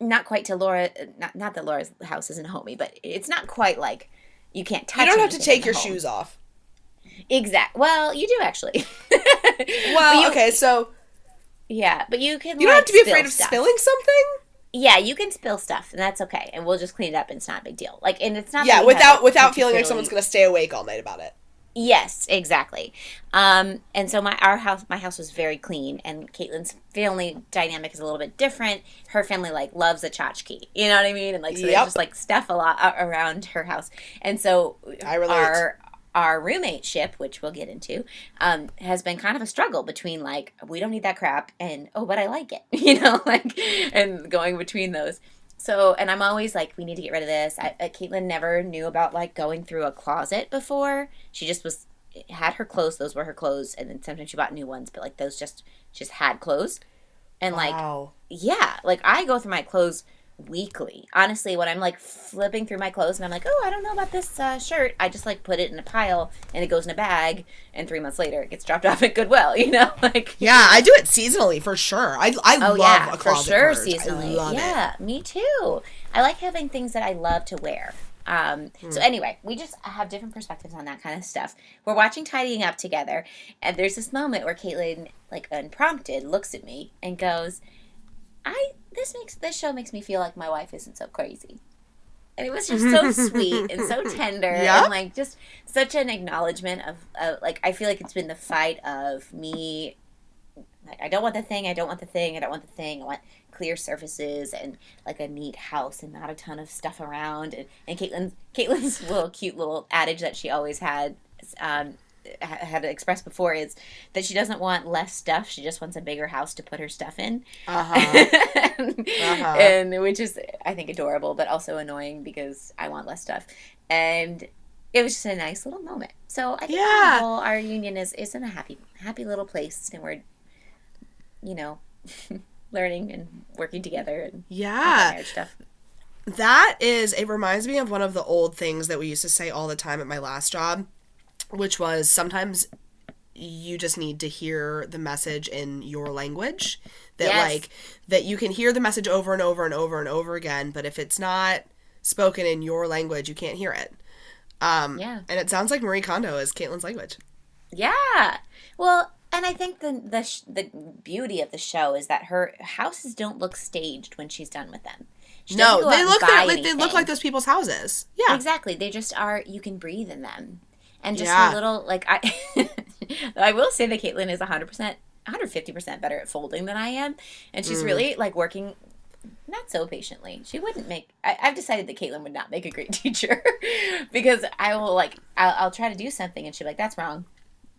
not quite to Laura. Not not that Laura's house isn't homey, but it's not quite like you can't touch. you don't have to take your home. shoes off. Exact. Well, you do actually. Well, you- okay, so Yeah, but you can. you don't like, have to be afraid of stuff. spilling something. Yeah, you can spill stuff, and that's okay, and we'll just clean it up, and it's not a big deal. Like, and it's not. Yeah, that we have without without feeling like someone's gonna stay awake all night about it. Yes, exactly. Um, and so my our house my house was very clean, and Caitlin's family dynamic is a little bit different. Her family like loves a tchotchke, you know what I mean? And like so Yep. there's just like stuff a lot around her house, and so I relate. our our roommate ship, which we'll get into, um, has been kind of a struggle between like we don't need that crap and oh, but I like it, you know, like and going between those. So, and I'm always like, we need to get rid of this. I, uh, Caitlin never knew about like going through a closet before. She just was had her clothes; those were her clothes, and then sometimes she bought new ones. But like those just just had clothes, and like yeah, like I go through my clothes weekly. Honestly, when I'm like flipping through my clothes and I'm like, oh, I don't know about this uh, shirt, I just like put it in a pile and it goes in a bag, and three months later it gets dropped off at Goodwill. You know, like Yeah, I do it seasonally for sure. I I Oh love yeah, a for sure, purge. seasonally. Love it. yeah, me too. I like having things that I love to wear. Um, Hmm. So anyway, we just have different perspectives on that kind of stuff. We're watching Tidying Up together, and there's this moment where Caitlin, like unprompted, looks at me and goes, "I this makes this show makes me feel like my wife isn't so crazy." And it was just so sweet and so tender Yeah. and like just such an acknowledgement of, of like I feel like it's been the fight of me like I don't want the thing, I don't want the thing, I don't want the thing. I want clear surfaces and like a neat house and not a ton of stuff around. And, and Caitlin's Caitlin's little cute little adage that she always had um, had expressed before is that she doesn't want less stuff. She just wants a bigger house to put her stuff in. Uh-huh. and, and which is I think adorable, but also annoying because I want less stuff. And it was just a nice little moment. So I think Yeah. whole, our union is is in a happy happy little place, and we're you know learning and working together and Yeah. marriage stuff. That is, it reminds me of one of the old things that we used to say all the time at my last job, which was sometimes you just need to hear the message in your language. That, Yes. like, that you can hear the message over and over and over and over again, but if it's not spoken in your language, you can't hear it. Um, Yeah. And it sounds like Marie Kondo is Caitlin's language. Yeah. Well, and I think the the sh- the beauty of the show is that her houses don't look staged when she's done with them. She No, they look like, they look like those people's houses. Yeah. Exactly. They just are. You can breathe in them, and just Yeah. her little like I. I will say that Caitlin is hundred percent, one hundred fifty percent better at folding than I am, and Mm. she's really like working. Not so patiently. She wouldn't make. I, I've decided that Caitlin would not make a great teacher because I will like. I'll, I'll try to do something and she'll be like, "That's wrong."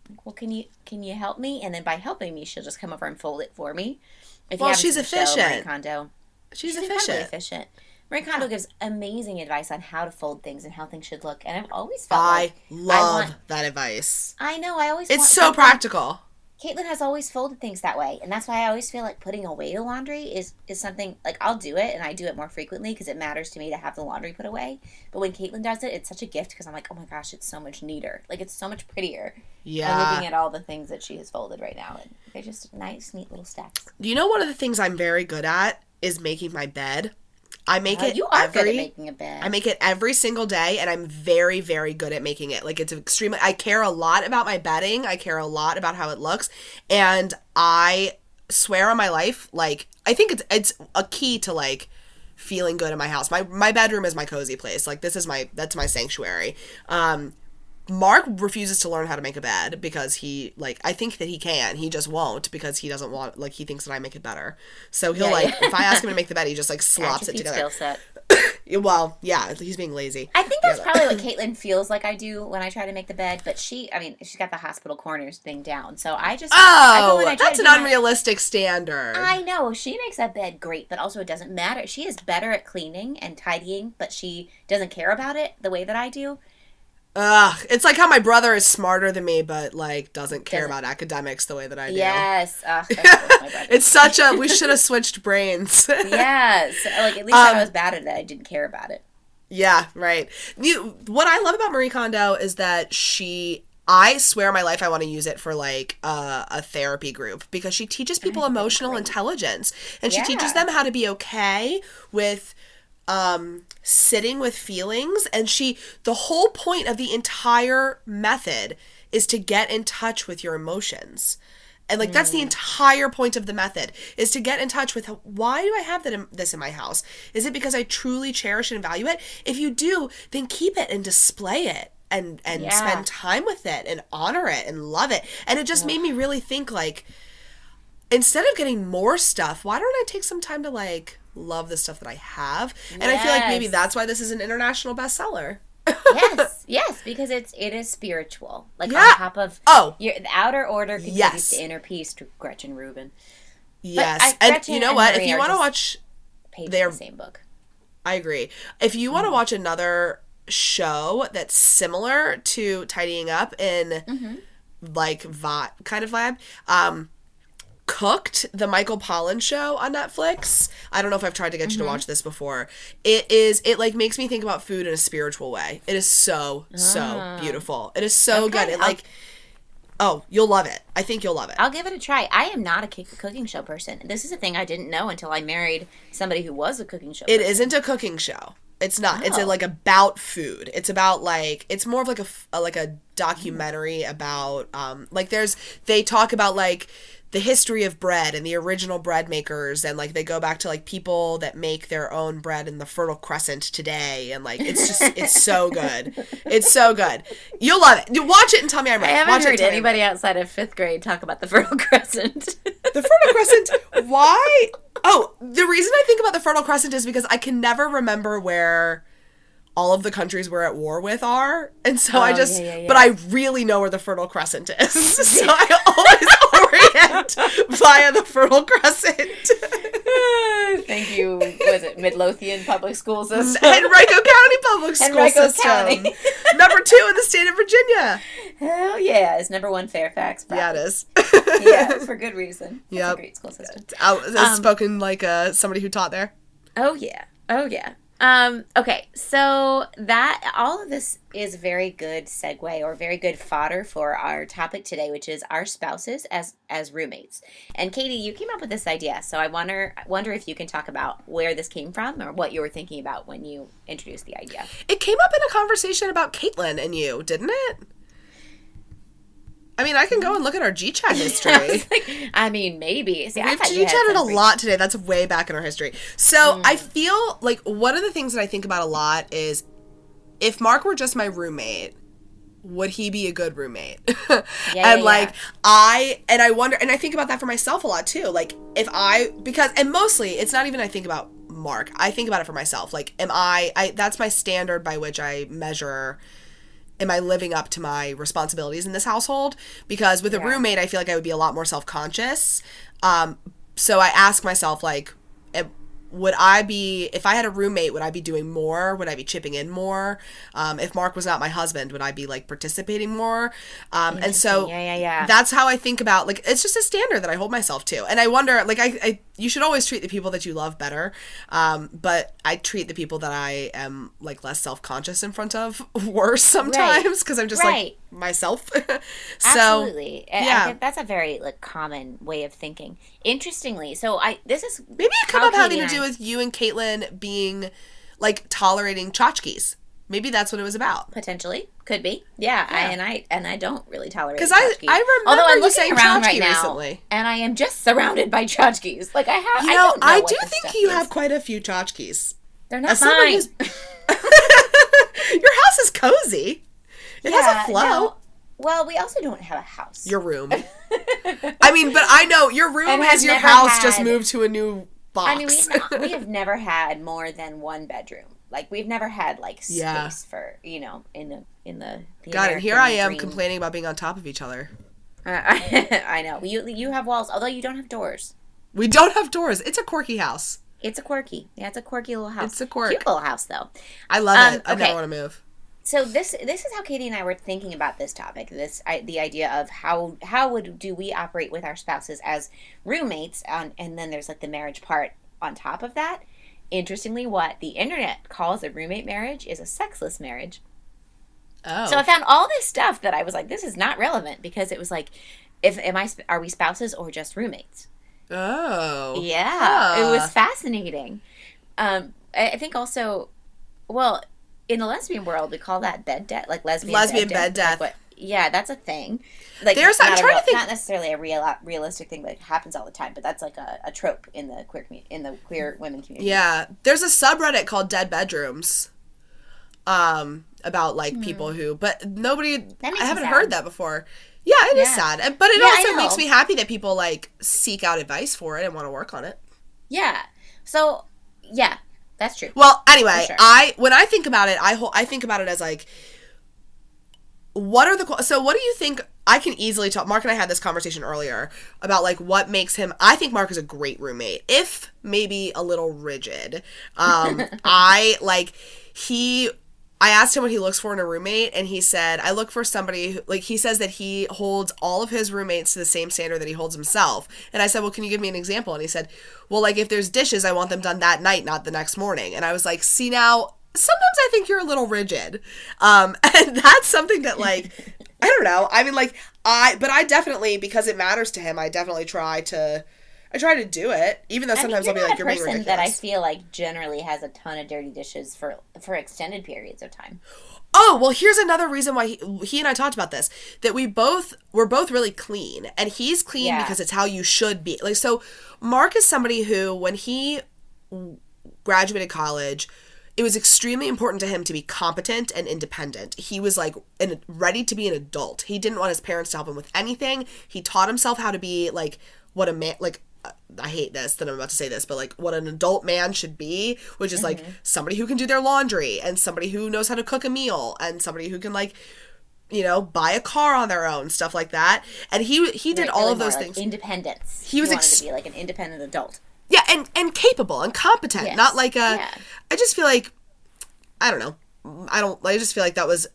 Like, well, can you can you help me? And then by helping me, she'll just come over and fold it for me. If Well, she's the show, Marie efficient. She's, efficient. efficient. Marie Kondo gives amazing advice on how to fold things and how things should look, and I've always felt I like love want- that advice. I know I always It's so practical. Caitlin has always folded things that way, and that's why I always feel like putting away the laundry is is something like I'll do it, and I do it more frequently because it matters to me to have the laundry put away. But when Caitlin does it, it's such a gift because I'm like, oh my gosh, it's so much neater. Like it's so much prettier. I'm Yeah. looking at all the things that she has folded right now, and they're just nice, neat little stacks. Do you know, one of the things I'm very good at is making my bed. I make it you are every. good at making a bed. I make it every single day, and I'm very, very good at making it. Like it's extremely. I care a lot about my bedding. I care a lot about how it looks, and I swear on my life, like I think it's it's a key to like feeling good in my house. My my bedroom is my cozy place. Like this is my that's my sanctuary. Um, Mark refuses to learn how to make a bed because he like I think that he can. He just won't because he doesn't want like he thinks that I make it better. So he'll Yeah, like yeah. if I ask him to make the bed, he just like slops it together. skill set. well, yeah, he's being lazy. I think that's Yeah. probably what Caitlin feels like I do when I try to make the bed. But she, I mean, she's got the hospital corners thing down. So I just I go Oh, I try that's to an unrealistic standard. I know she makes that bed great, but also it doesn't matter. She is better at cleaning and tidying, but she doesn't care about it the way that I do. Ugh, it's like how my brother is smarter than me, but like doesn't care Doesn't- about academics the way that I do. Yes, Ugh, that's what my brother. It's such a we should have switched brains. yes, like at least I Um, was bad at it. I didn't care about it. Yeah, right. You, what I love about Marie Kondo is that she. I swear my life I want to use it for like uh, a therapy group because she teaches people emotional intelligence and she teaches them how to be okay with um, sitting with feelings and she the whole point of the entire method is to get in touch with your emotions. And like that's the mm. entire point of the method is to get in touch with why do i have that in, this in my house? Is it because i truly cherish and value it? If you do then keep it and display it and and Yeah. spend time with it and honor it and love it. And it just made me really think like instead of getting more stuff why don't i take some time to like love the stuff that i have and i feel like maybe that's why this is an international bestseller yes, yes, because it's it is spiritual. Like Yeah. on top of Oh. your the outer order contributes Yes. to inner peace to Gretchen Rubin. yes I- and you know and what Marie if you want to watch Page They're- the same book. I agree. If you Mm-hmm. want to watch another show that's similar to tidying up in Mm-hmm. like vi- kind of vibe, um, Cooked, the Michael Pollan show on Netflix. I don't know if I've tried to get you to Mm-hmm. watch this before. It is it like makes me think about food in a spiritual way. It is so so beautiful. It is so good. Ah. It like oh, you'll love it. I think you'll love it. I'll give it a try. I am not a cooking show person. This is a thing I didn't know until I married somebody who was a cooking show. It isn't a cooking show. It's not. It's Oh. a, like about food. It's about like it's more of like a like a documentary about um like there's they talk about like the history of bread and the original bread makers and like they go back to like people that make their own bread in the Fertile Crescent today and like it's just it's so good. It's so good. You'll love it. You watch it and tell me I'm right i haven't watch heard tell right. anybody outside of fifth grade talk about the Fertile Crescent. The Fertile Crescent. Why? Oh, the reason I think about the Fertile Crescent is because I can never remember where all of the countries we're at war with are, and so I Oh, just. yeah, yeah, But. I really know where the Fertile Crescent is, so I always orient via the Fertile Crescent. Thank you. Was it Midlothian Public School System? Henrico County Public School Henrico System, County. number two in the state of Virginia. Hell yeah! It's number one Fairfax. Yeah, it is. yeah, for good reason. Yeah. Great school system. Out, Um, spoken like uh, somebody who taught there. Oh yeah. Oh yeah. Um, okay, so that all of this is very good segue or very good fodder for our topic today, which is our spouses as as roommates. And Katie, you came up with this idea, so I wonder wonder if you can talk about where this came from or what you were thinking about when you introduced the idea. It came up in a conversation about Caitlin and you, didn't it? I mean, I can go and look at our G chat history. I mean, maybe. See, We've G chatted a lot today. That's way back in our history. So mm. I feel like one of the things that I think about a lot is if Mark were just my roommate, would he be a good roommate? yeah, and yeah. like I and I wonder and I think about that for myself a lot too. Like if I because and mostly it's not even I think about Mark. I think about it for myself. Like am I I that's my standard by which I measure am I living up to my responsibilities in this household? Because with a roommate, I feel like I would be a lot more self conscious. Um, so I ask myself, like, would I be, if I had a roommate, would I be doing more? Would I be chipping in more? Um, if Mark was not my husband, would I be like participating more? Um, and so Yeah, yeah, yeah. that's how I think about, like, it's just a standard that I hold myself to. And I wonder, like, I, I you should always treat the people that you love better. Um, but I treat the people that I am like less self conscious in front of worse sometimes because I'm just Right. like myself. so Absolutely. Yeah. think that's a very like common way of thinking. Interestingly, so I this is maybe it how have having to and do with you and Caitlin being like tolerating tchotchkes. Maybe that's what it was about. potentially could be. Yeah, I, and I and I don't really tolerate because I- I remember Although I'm looking saying around right now, recently. and I am just surrounded by tchotchkes. Like I have, You I know, don't know I, do think you is. have quite a few tchotchkes. They're not As mine. your house is cozy. It has a flow. no. Well, we also don't have a house. Your room. I mean, but I know your room And is has your house just moved to a new box. I mean, we've not, we have never had more than one bedroom. Like we've never had like space Yeah. for you know in the in the. the God, and here American I am dream. complaining about being on top of each other. Uh, I know you you have walls, although you don't have doors. We don't have doors. It's a quirky house. It's a quirky. Yeah, it's a quirky little house. It's a quirky little house though. I love Um, it. I okay. never want to move. So this this is how Katie and I were thinking about this topic. This I, the idea of how how would do we operate with our spouses as roommates, on, and then there's like the marriage part on top of that. Interestingly, what the internet calls a roommate marriage is a sexless marriage. Oh. So I found all this stuff that I was like, this is not relevant because it was like, if am I are we spouses or just roommates? oh. Yeah, it was fascinating. Um, I I think also, well, in the lesbian world, we call that bed death, like lesbian Lesbian bed, bed death. Like what- yeah, that's a thing. Like There's- I'm trying to think- not necessarily a real realistic thing that happens all the time, but that's like a, a trope in the queer community, in the queer women community. Yeah. There's a subreddit called Dead Bedrooms. Um, about like people who, but nobody. I haven't heard that before. Yeah, it is Yeah. sad, but it Yeah, also makes me happy that people like seek out advice for it and want to work on it. yeah. So yeah, that's true. Well, anyway, sure. I when I think about it, I ho- I think about it as like, what are the so what do you think? I can easily talk. Mark and I had this conversation earlier about like what makes him. I think Mark is a great roommate, if maybe a little rigid. Um, I like he. I asked him what he looks for in a roommate, and he said, I look for somebody who, like, he says that he holds all of his roommates to the same standard that he holds himself. And I said, Well, can you give me an example? And he said, Well, like, if there's dishes, I want them done that night, not the next morning. And I was like, See, now, sometimes I think you're a little rigid. Um, and that's something that, like, I don't know. I mean, like, I, but I definitely, because it matters to him, I definitely try to. I try to do it, even though sometimes I I'll mean, be like, "You're a being person ridiculous." that I feel like generally has a ton of dirty dishes for for extended periods of time. Oh, well, here's another reason why he, he and I talked about this that we both we're both really clean and he's clean Yeah. because it's how you should be. Like so Mark is somebody who when he graduated college it was extremely important to him to be competent and independent. He was like an, ready to be an adult. He didn't want his parents to help him with anything. He taught himself how to be like what a man like I hate this that I'm about to say this, but like what an adult man should be, which is like mm-hmm. somebody who can do their laundry and somebody who knows how to cook a meal and somebody who can like you know buy a car on their own, stuff like that. And he he did Like, all really of those more like things. Independence. He was wanted ex- to be like an independent adult. Yeah, and and capable and competent, Yes. not like a. I Yeah. just feel like, I don't know, I don't. I just feel like that was,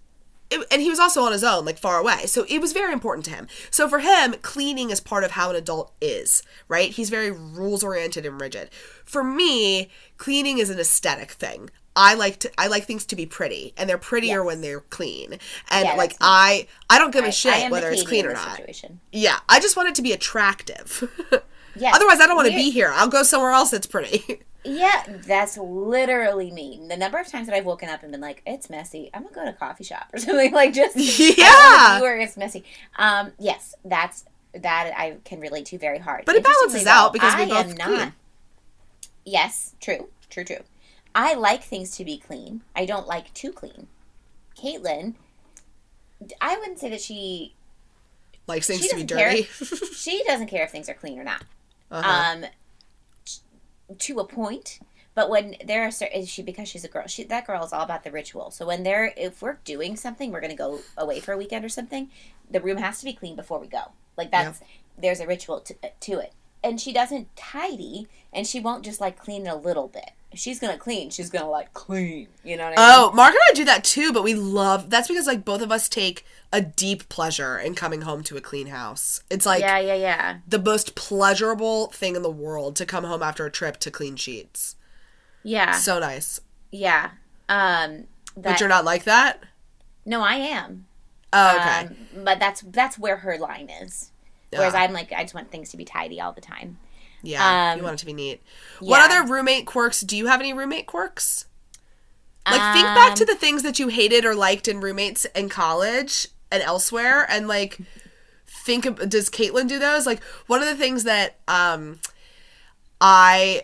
it, and he was also on his own, like far away, so it was very important to him. So for him, cleaning is part of how an adult is, right? He's very rules oriented and rigid. For me, cleaning is an aesthetic thing. I like to I like things to be pretty, and they're prettier Yes. when they're clean. And Yeah, like nice. I I don't give I- a shit whether it's clean or not. Situation. Yeah, I just want it to be attractive. Yes. Otherwise, I don't want to be here. I'll go somewhere else that's pretty. Yeah, that's literally me. The number of times that I've woken up and been like, "It's messy. I'm gonna go to a coffee shop or something." Like just Yeah. Where it's messy. Um, yes, that's that I can relate to very hard. But it balances Interestingly, out because we I both am clean. Yes, true, true, true. I like things to be clean. I don't like too clean. Caitlin, I wouldn't say that she Likes things She to be doesn't care. dirty. she doesn't care if things are clean or not. Uh-huh. um to a point but when there are certain is she because she's a girl she that girl is all about the ritual. So when they're if we're doing something we're gonna go away for a weekend or something the room has to be clean before we go. Like that's there's a ritual to, to it and she doesn't tidy and she won't just like clean a little bit if she's gonna clean she's gonna like clean you know what i mean oh, Mark and I do that too, but we love that's because like both of us take a deep pleasure in coming home to a clean house. It's like yeah yeah yeah the most pleasurable thing in the world to come home after a trip to clean sheets. yeah So nice. yeah um But you're not like that? no i am Oh, okay. Um, but that's that's where her line is. Whereas I'm like, I just want things to be tidy all the time. yeah. um, you want it to be neat. What other roommate quirks? Do you have any roommate quirks? Like think back Um, to the things that you hated or liked in roommates in college and elsewhere and like think of, does Caitlin do those? Like one of the things that um I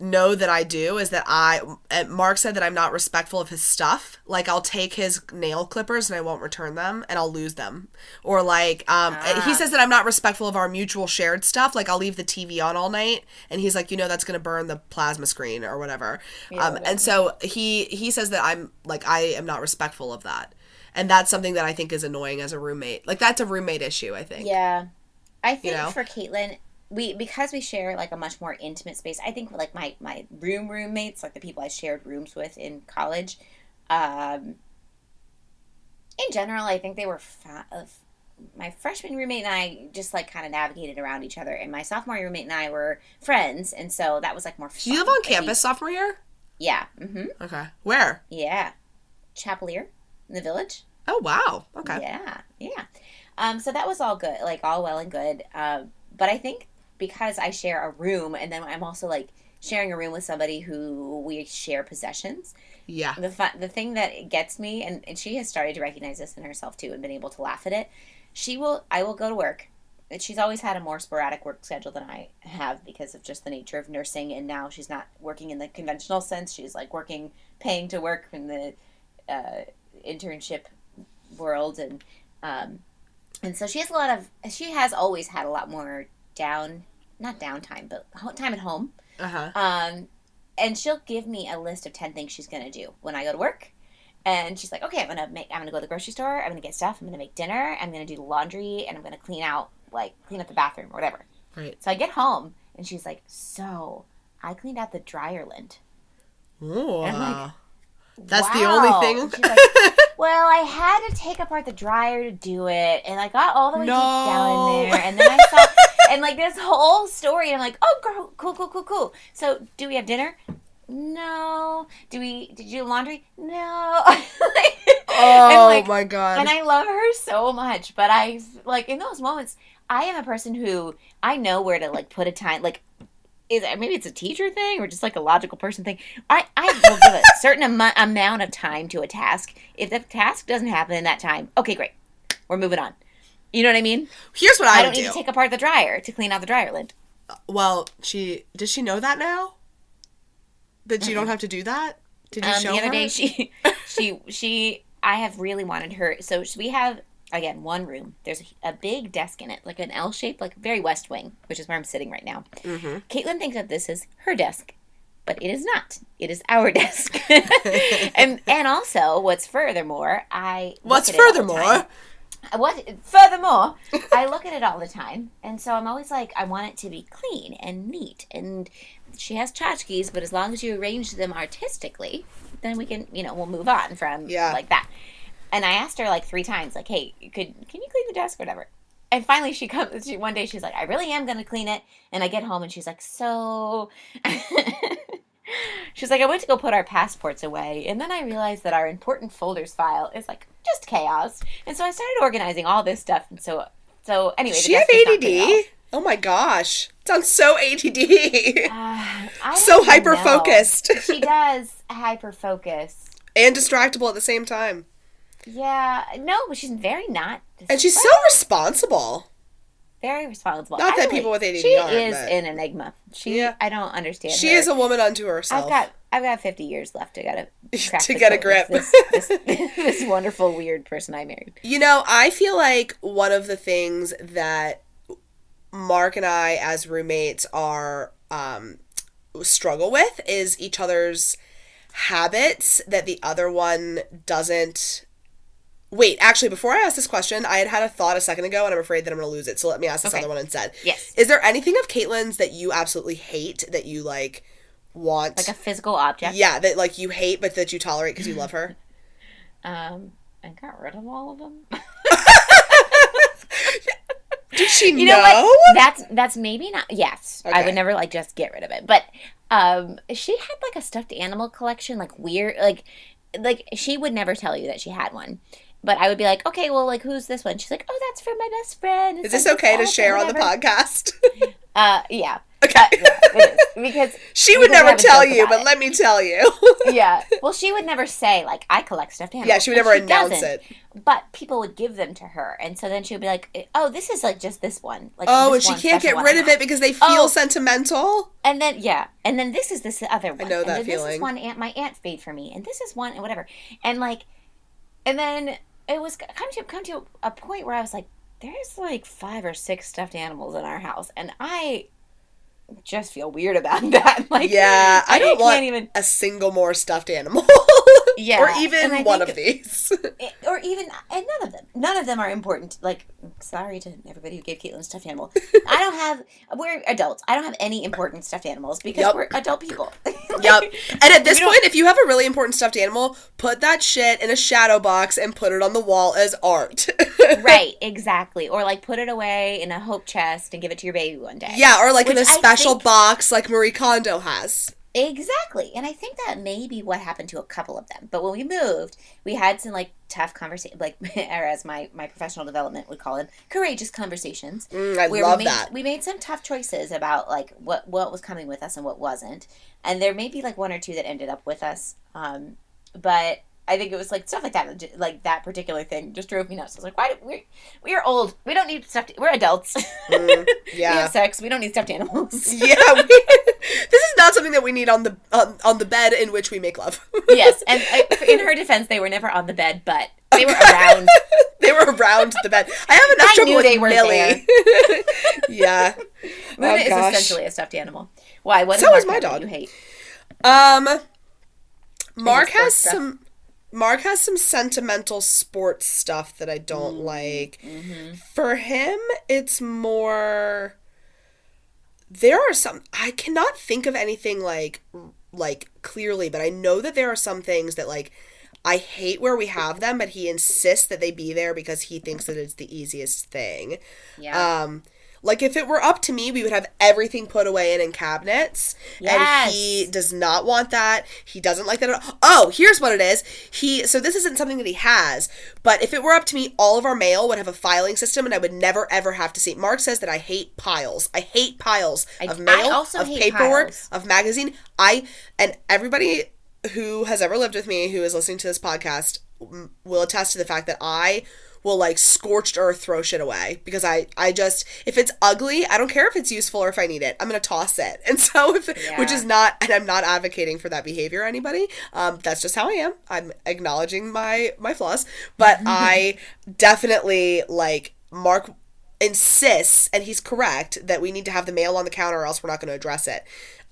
know that I do is that I Mark said that I'm not respectful of his stuff. Like I'll take his nail clippers and I won't return them and I'll lose them. Or like um he says that I'm not respectful of our mutual shared stuff. Like I'll leave the TV on all night and he's like, "You know that's going to burn the plasma screen or whatever." um and so he he says that I'm like I am not respectful of that. And that's something that I think is annoying as a roommate. Like that's a roommate issue, I think. Yeah. I think know? for Caitlin, we because we share like a much more intimate space. I think like my my room roommates, like the people I shared rooms with in college, um, in general, I think they were fa- of my freshman roommate and I just like kind of navigated around each other, and my sophomore roommate and I were friends, and so that was like more. Do you live on campus sophomore year? Yeah. Mm-hmm. Okay. Where? Yeah. Chapelier in the village. Oh wow. Okay. Yeah, yeah. Um, so that was all good, like all well and good. Um, but I think because I share a room, and then I'm also like sharing a room with somebody who we share possessions. Yeah. The fun, the thing that gets me, and, and she has started to recognize this in herself too, and been able to laugh at it. She will. I will go to work. And she's always had a more sporadic work schedule than I have because of just the nature of nursing, and now she's not working in the conventional sense. She's like working, paying to work in the uh, internship world, and um, and so she has a lot of. She has always had a lot more down, not downtime, but time at home. Uh huh. Um, and she'll give me a list of ten things she's gonna do when I go to work. And she's like, okay, I'm gonna make. I'm gonna go to the grocery store. I'm gonna get stuff. I'm gonna make dinner. I'm gonna do laundry, and I'm gonna clean out, like clean up the bathroom or whatever. Right. So I get home, and she's like, so I cleaned out the dryer lint. Ooh. I'm like, That's the only thing. And like, well, I had to take apart the dryer to do it, and I got all the way deep down in there, and then I saw, and like this whole story. I'm like, oh, girl, cool, cool, cool, cool. So, do we have dinner? No. Do we? Did you do laundry? No. oh like, my god. and I love her so much, but I like in those moments, I am a person who I know where to like put a time. Like, is maybe it's a teacher thing or just like a logical person thing. I I will give a certain am- amount of time to a task. If the task doesn't happen in that time, okay, great, we're moving on. You know what I mean? Here's what I, I, don't need do. to take apart the dryer to clean out the dryer lint. well, she does she know that now? That you don't have to do that? Did you Um, show the other her? day, she, she, she, I have really wanted her. So we have again one room. There's a, a big desk in it, like an L shape, like very West Wing, which is where I'm sitting right now. Mhm. Caitlin thinks that this is her desk, but it is not. It is our desk. and and also, what's furthermore, I What's at it all the furthermore? What furthermore, I look at it all the time, and so I'm always like, I want it to be clean and neat. And she has tchotchkes, but as long as you arrange them artistically, then we can, you know, we'll move on from Yeah. like that. And I asked her like three times, like, hey, could can you clean the desk or whatever? And finally, she comes. She, one day, she's like, "I really am gonna clean it." And I get home, and she's like, "So." she's like, "I went to go put our passports away, and then I realized that our important folders file is like just chaos." And so I started organizing all this stuff, and so so anyway, She have desk is not clean at all. ADD? Oh my gosh. Sounds so ADD. Uh, so hyper focused She does hyper focus. and distractible at the same time. Yeah, no, but she's very not. And she's so responsible. Very responsible. Not that really- people with ADD She aren't, is but- an enigma. She, Yeah. I don't understand. She her. is a woman unto herself. I've got I've got 50 years left to gotta To get a grip. This, this, this wonderful weird person I married. You know, I feel like one of the things that Mark and I, as roommates, are um, struggle with is each other's habits that the other one doesn't. Wait, actually, before I ask this question, I had had a thought a second ago, and I'm afraid that I'm going to lose it. So let me ask this Okay. other one instead. Yes. Is there anything of Caitlin's that you absolutely hate that you like want? Like a physical object. yeah, that like you hate but that you tolerate because you love her. Um, I got rid of all of them. Did she You know? know what? That's that's maybe not. Yes, I would never like just get rid of it. But um, she had like a stuffed animal collection, like weird, like like she would never tell you that she had one. But I would be like, okay, well, like who's this one? She's like, oh, that's for my best friend. Is this okay to share on the podcast? Uh, yeah. Okay. Uh, yeah, because she would because never tell you, but it. let me tell you. yeah. Well, she would never say like I collect stuffed animals. yeah, she would and never announce doesn't. it. But people would give them to her, and so then she would be like, "Oh, this is like just this one." Like, Oh, and she can't get rid of it because they feel Oh. sentimental. And then yeah, and then this is this other one. know and that This feeling. is one aunt my aunt made for me, and this is one and whatever, and like, and then it was come to come to a point where I was like, there's like five or six stuffed animals in our house, and I just feel weird about that. Like, Yeah, I don't can't want even, a single more stuffed animal. Yeah, or even one think- of these. or even and none of them, none of them are important. Like, sorry to everybody who gave Caitlin a stuffed animal. I don't have. We're adults. I don't have any important stuffed animals because Yup. we're adult people. yep. And at this point, if you have a really important stuffed animal, put that shit in a shadow box and put it on the wall as art. right, exactly. Or like put it away in a hope chest and give it to your baby one day. Yeah, or like in a special think- box like Marie Kondo has. Exactly. And I think that may be what happened to a couple of them. But when we moved, we had some like tough conversations, like, or as my, my professional development would call it, courageous conversations. Mm, I where love we made, that. We made some tough choices about like what, what was coming with us and what wasn't. And there may be like one or two that ended up with us. Um, but I think it was like stuff like that, like that particular thing just drove me nuts. I was like, why do we, we are old. We don't need stuffed, we're adults. Mm, we yeah. have sex. We don't need stuffed animals. yeah, we, this is not something that we need on the on, on the bed in which we make love. yes, and uh, in her defense, they were never on the bed, but they were around. they were around the bed. I have enough I trouble knew with they were Millie. yeah. Luna Oh, is gosh. essentially a stuffed animal. Why? What So is my Mark have that dog. You hate? Um, Mark has stuff. some. Mark has some sentimental sports stuff that I don't Mm, like. mm-hmm. For him, it's more. There are some. I cannot think of anything like like clearly, but I know that there are some things that like I hate where we have them, but he insists that they be there because he thinks that it's the easiest thing. Yeah. Um, like if it were up to me, we would have everything put away and in cabinets. And he does not want that. He doesn't like that at all. Oh, here's what it is. He so this isn't something that he has, but if it were up to me, all of our mail would have a filing system, and I would never ever have to see. Mark says that I hate piles. I hate piles I- of mail, of paperwork, piles. of magazine. I and everybody who has ever lived with me who is listening to this podcast will attest to the fact that I will like scorched earth throw shit away because I I just if it's ugly I don't care if it's useful or if I need it. I'm gonna toss it. And so if which is not and I'm not advocating for that behavior anybody um that's just how I am. I'm acknowledging my my flaws. But I definitely like Mark insists and he's correct that we need to have the mail on the counter or else we're not going to address it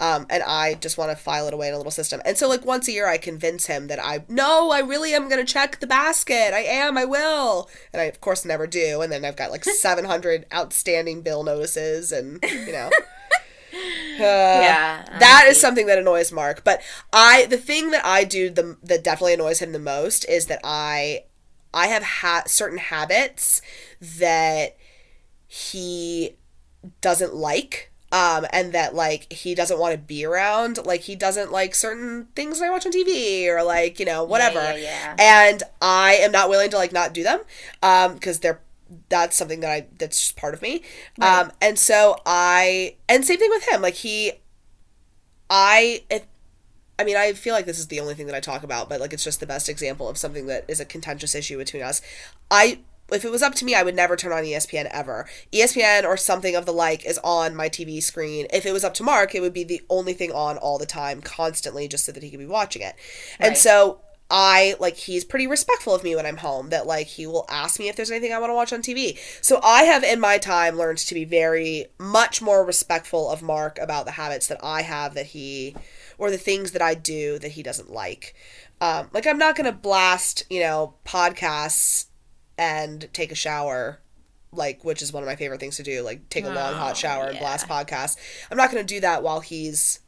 um, and i just want to file it away in a little system. And so like once a year i convince him that i no i really am going to check the basket. I am i will. And i of course never do. And then i've got like 700 outstanding bill notices and you know. Uh, Yeah, I that is something that annoys Mark. But I, the thing that I do the that definitely annoys him the most is that I, I have ha- certain habits that he doesn't like. Um, and that like he doesn't want to be around, like he doesn't like certain things that I watch on TV or like you know whatever, yeah, yeah. and I am not willing to like not do them, um, because they're that's something that I that's just part of me, Right. um, and so I and same thing with him, like he, I if I mean, I feel like this is the only thing that I talk about, but like it's just the best example of something that is a contentious issue between us. I if it was up to me, I would never turn on ESPN ever. ESPN or something of the like is on my TV screen. If it was up to Mark, it would be the only thing on all the time, constantly, just so that he could be watching it. And so I like he's pretty respectful of me when I'm home. That like he will ask me if there's anything I want to watch on TV. So I have in my time learned to be very much more respectful of Mark about the habits that I have that he or the things that I do that he doesn't like. Um, like I'm not gonna blast you know podcasts and take a shower like which is one of my favorite things to do like take a long hot Oh, shower and yeah. blast podcasts i'm not going to do that while he's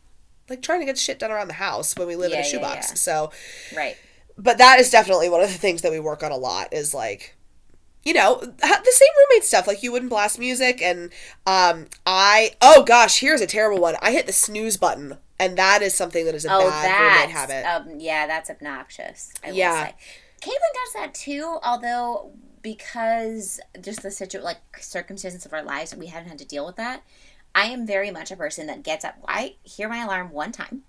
like trying to get shit done around the house when we live in a Yeah, yeah, shoebox yeah. so Right. but that is definitely one of the things that we work on a lot is like you know the same roommate stuff like you wouldn't blast music and um i oh gosh here's a terrible one i hit the snooze button and that is something that is a Oh, bad roommate habit um, yeah, that's obnoxious. I will Yeah. Caitlin does that too, although because just the situ like circumstances of our lives, we haven't had to deal with that. I am very much a person that gets up. I hear my alarm one time,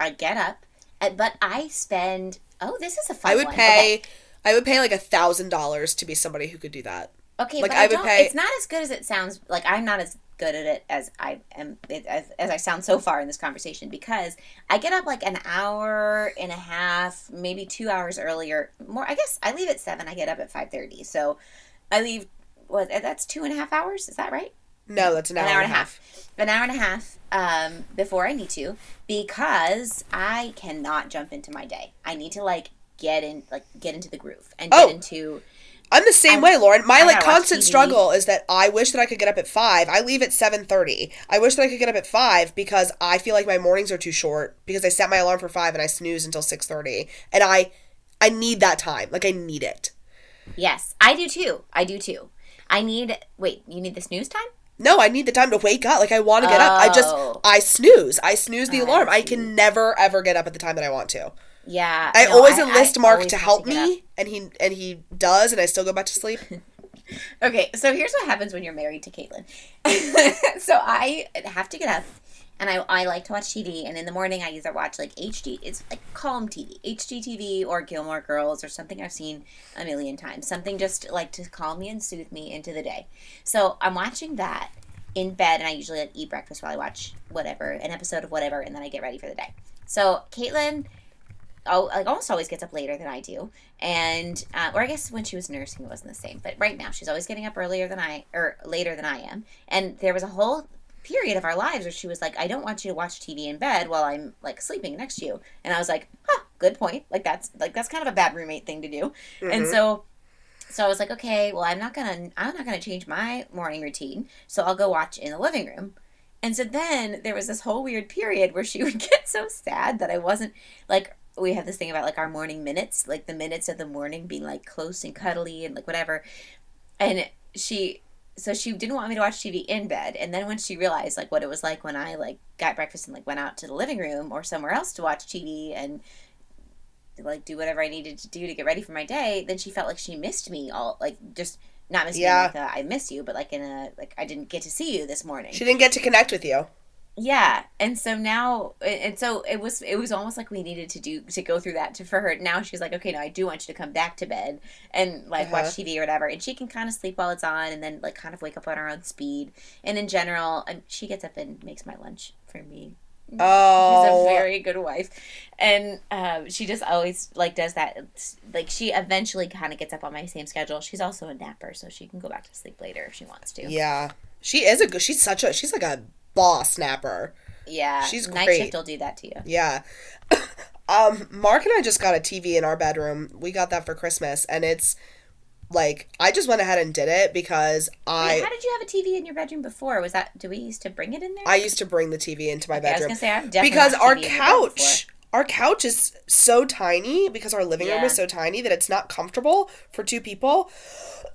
I get up, and, but I spend. Oh, this is a fun I would one. pay. Okay. I would pay like a thousand dollars to be somebody who could do that. Okay, Like, but I I, would pay- It's not as good as it sounds. Like I'm not as good at it as I am as, as I sound so far in this conversation because I get up like an hour and a half, maybe two hours earlier. More, I guess I leave at seven. I get up at five thirty, so I leave. What? That's two and a half hours. Is that right? No, that's an hour, an hour and a half. An hour and a half um, before I need to because I cannot jump into my day. I need to like get in, like get into the groove and get Oh. into. I'm the same I- way, Lauren. My I like constant TV. struggle is that I wish that I could get up at five. I leave at seven thirty. I wish that I could get up at five because I feel like my mornings are too short because I set my alarm for five and I snooze until six thirty, and I, I need that time. Like I need it. Yes, I do too. I do too. I need. Wait, you need the snooze time? No, I need the time to wake up. Like I want to get up. I just Oh. I snooze. I snooze the I alarm. I can never ever get up at the time that I want to. Yeah. I no, always I- enlist I Mark always to help up. me, and he and he does, and I still go back to sleep. Okay, so here's what happens when you're married to Caitlin. so I have to get up, and I, I like to watch TV, and in the morning I either watch like HD, it's like calm TV, HGTV or Gilmore Girls or something I've seen a million times, something just like to calm me and soothe me into the day. So I'm watching that in bed, and I usually like eat breakfast while I watch whatever an episode of whatever, and then I get ready for the day. So Caitlin oh, like almost always gets up later than I do, and uh, or I guess when she was nursing it wasn't the same. But right now she's always getting up earlier than I or later than I am. And there was a whole period of our lives where she was like, "I don't want you to watch TV in bed while I'm like sleeping next to you," and I was like, "Huh, good point. Like that's like that's kind of a bad roommate thing to do." And so. So I was like, okay, well, I'm not gonna, I'm not gonna change my morning routine. So I'll go watch in the living room. And so then there was this whole weird period where she would get so sad that I wasn't like we have this thing about like our morning minutes, like the minutes of the morning being like close and cuddly and like whatever. And she so she didn't want me to watch TV in bed. And then when she realized like what it was like when I like got breakfast and like went out to the living room or somewhere else to watch TV and like do whatever I needed to do to get ready for my day, then she felt like she missed me all like just not missing Yeah. me like a, I miss you, but like in a like I didn't get to see you this morning. She didn't get to connect with you. Yeah, and so now, and so it was. It was almost like we needed to do to go through that to for her. Now she's like, okay, no, I do want you to come back to bed and like watch Uh-huh. TV or whatever, and she can kind of sleep while it's on, and then like kind of wake up on her own speed. And in general, and she gets up and makes my lunch for me. Oh, She's Oh, a very good wife, and um, she just always like does that. Like she eventually kind of gets up on my same schedule. She's also a napper, so she can go back to sleep later if she wants to. yeah. She is a good. She's such a. She's like a boss snapper. Yeah, She's great. night shift will do that to you. Yeah. um, Mark and I just got a TV in our bedroom. We got that for Christmas, and it's like I just went ahead and did it because I Wait, how did you have a TV in your bedroom before? Was that do we used to bring it in there? I used to bring the TV into my Okay, I was bedroom gonna say I've definitely because our couch our couch is so tiny because our living room is so tiny that it's not comfortable for two people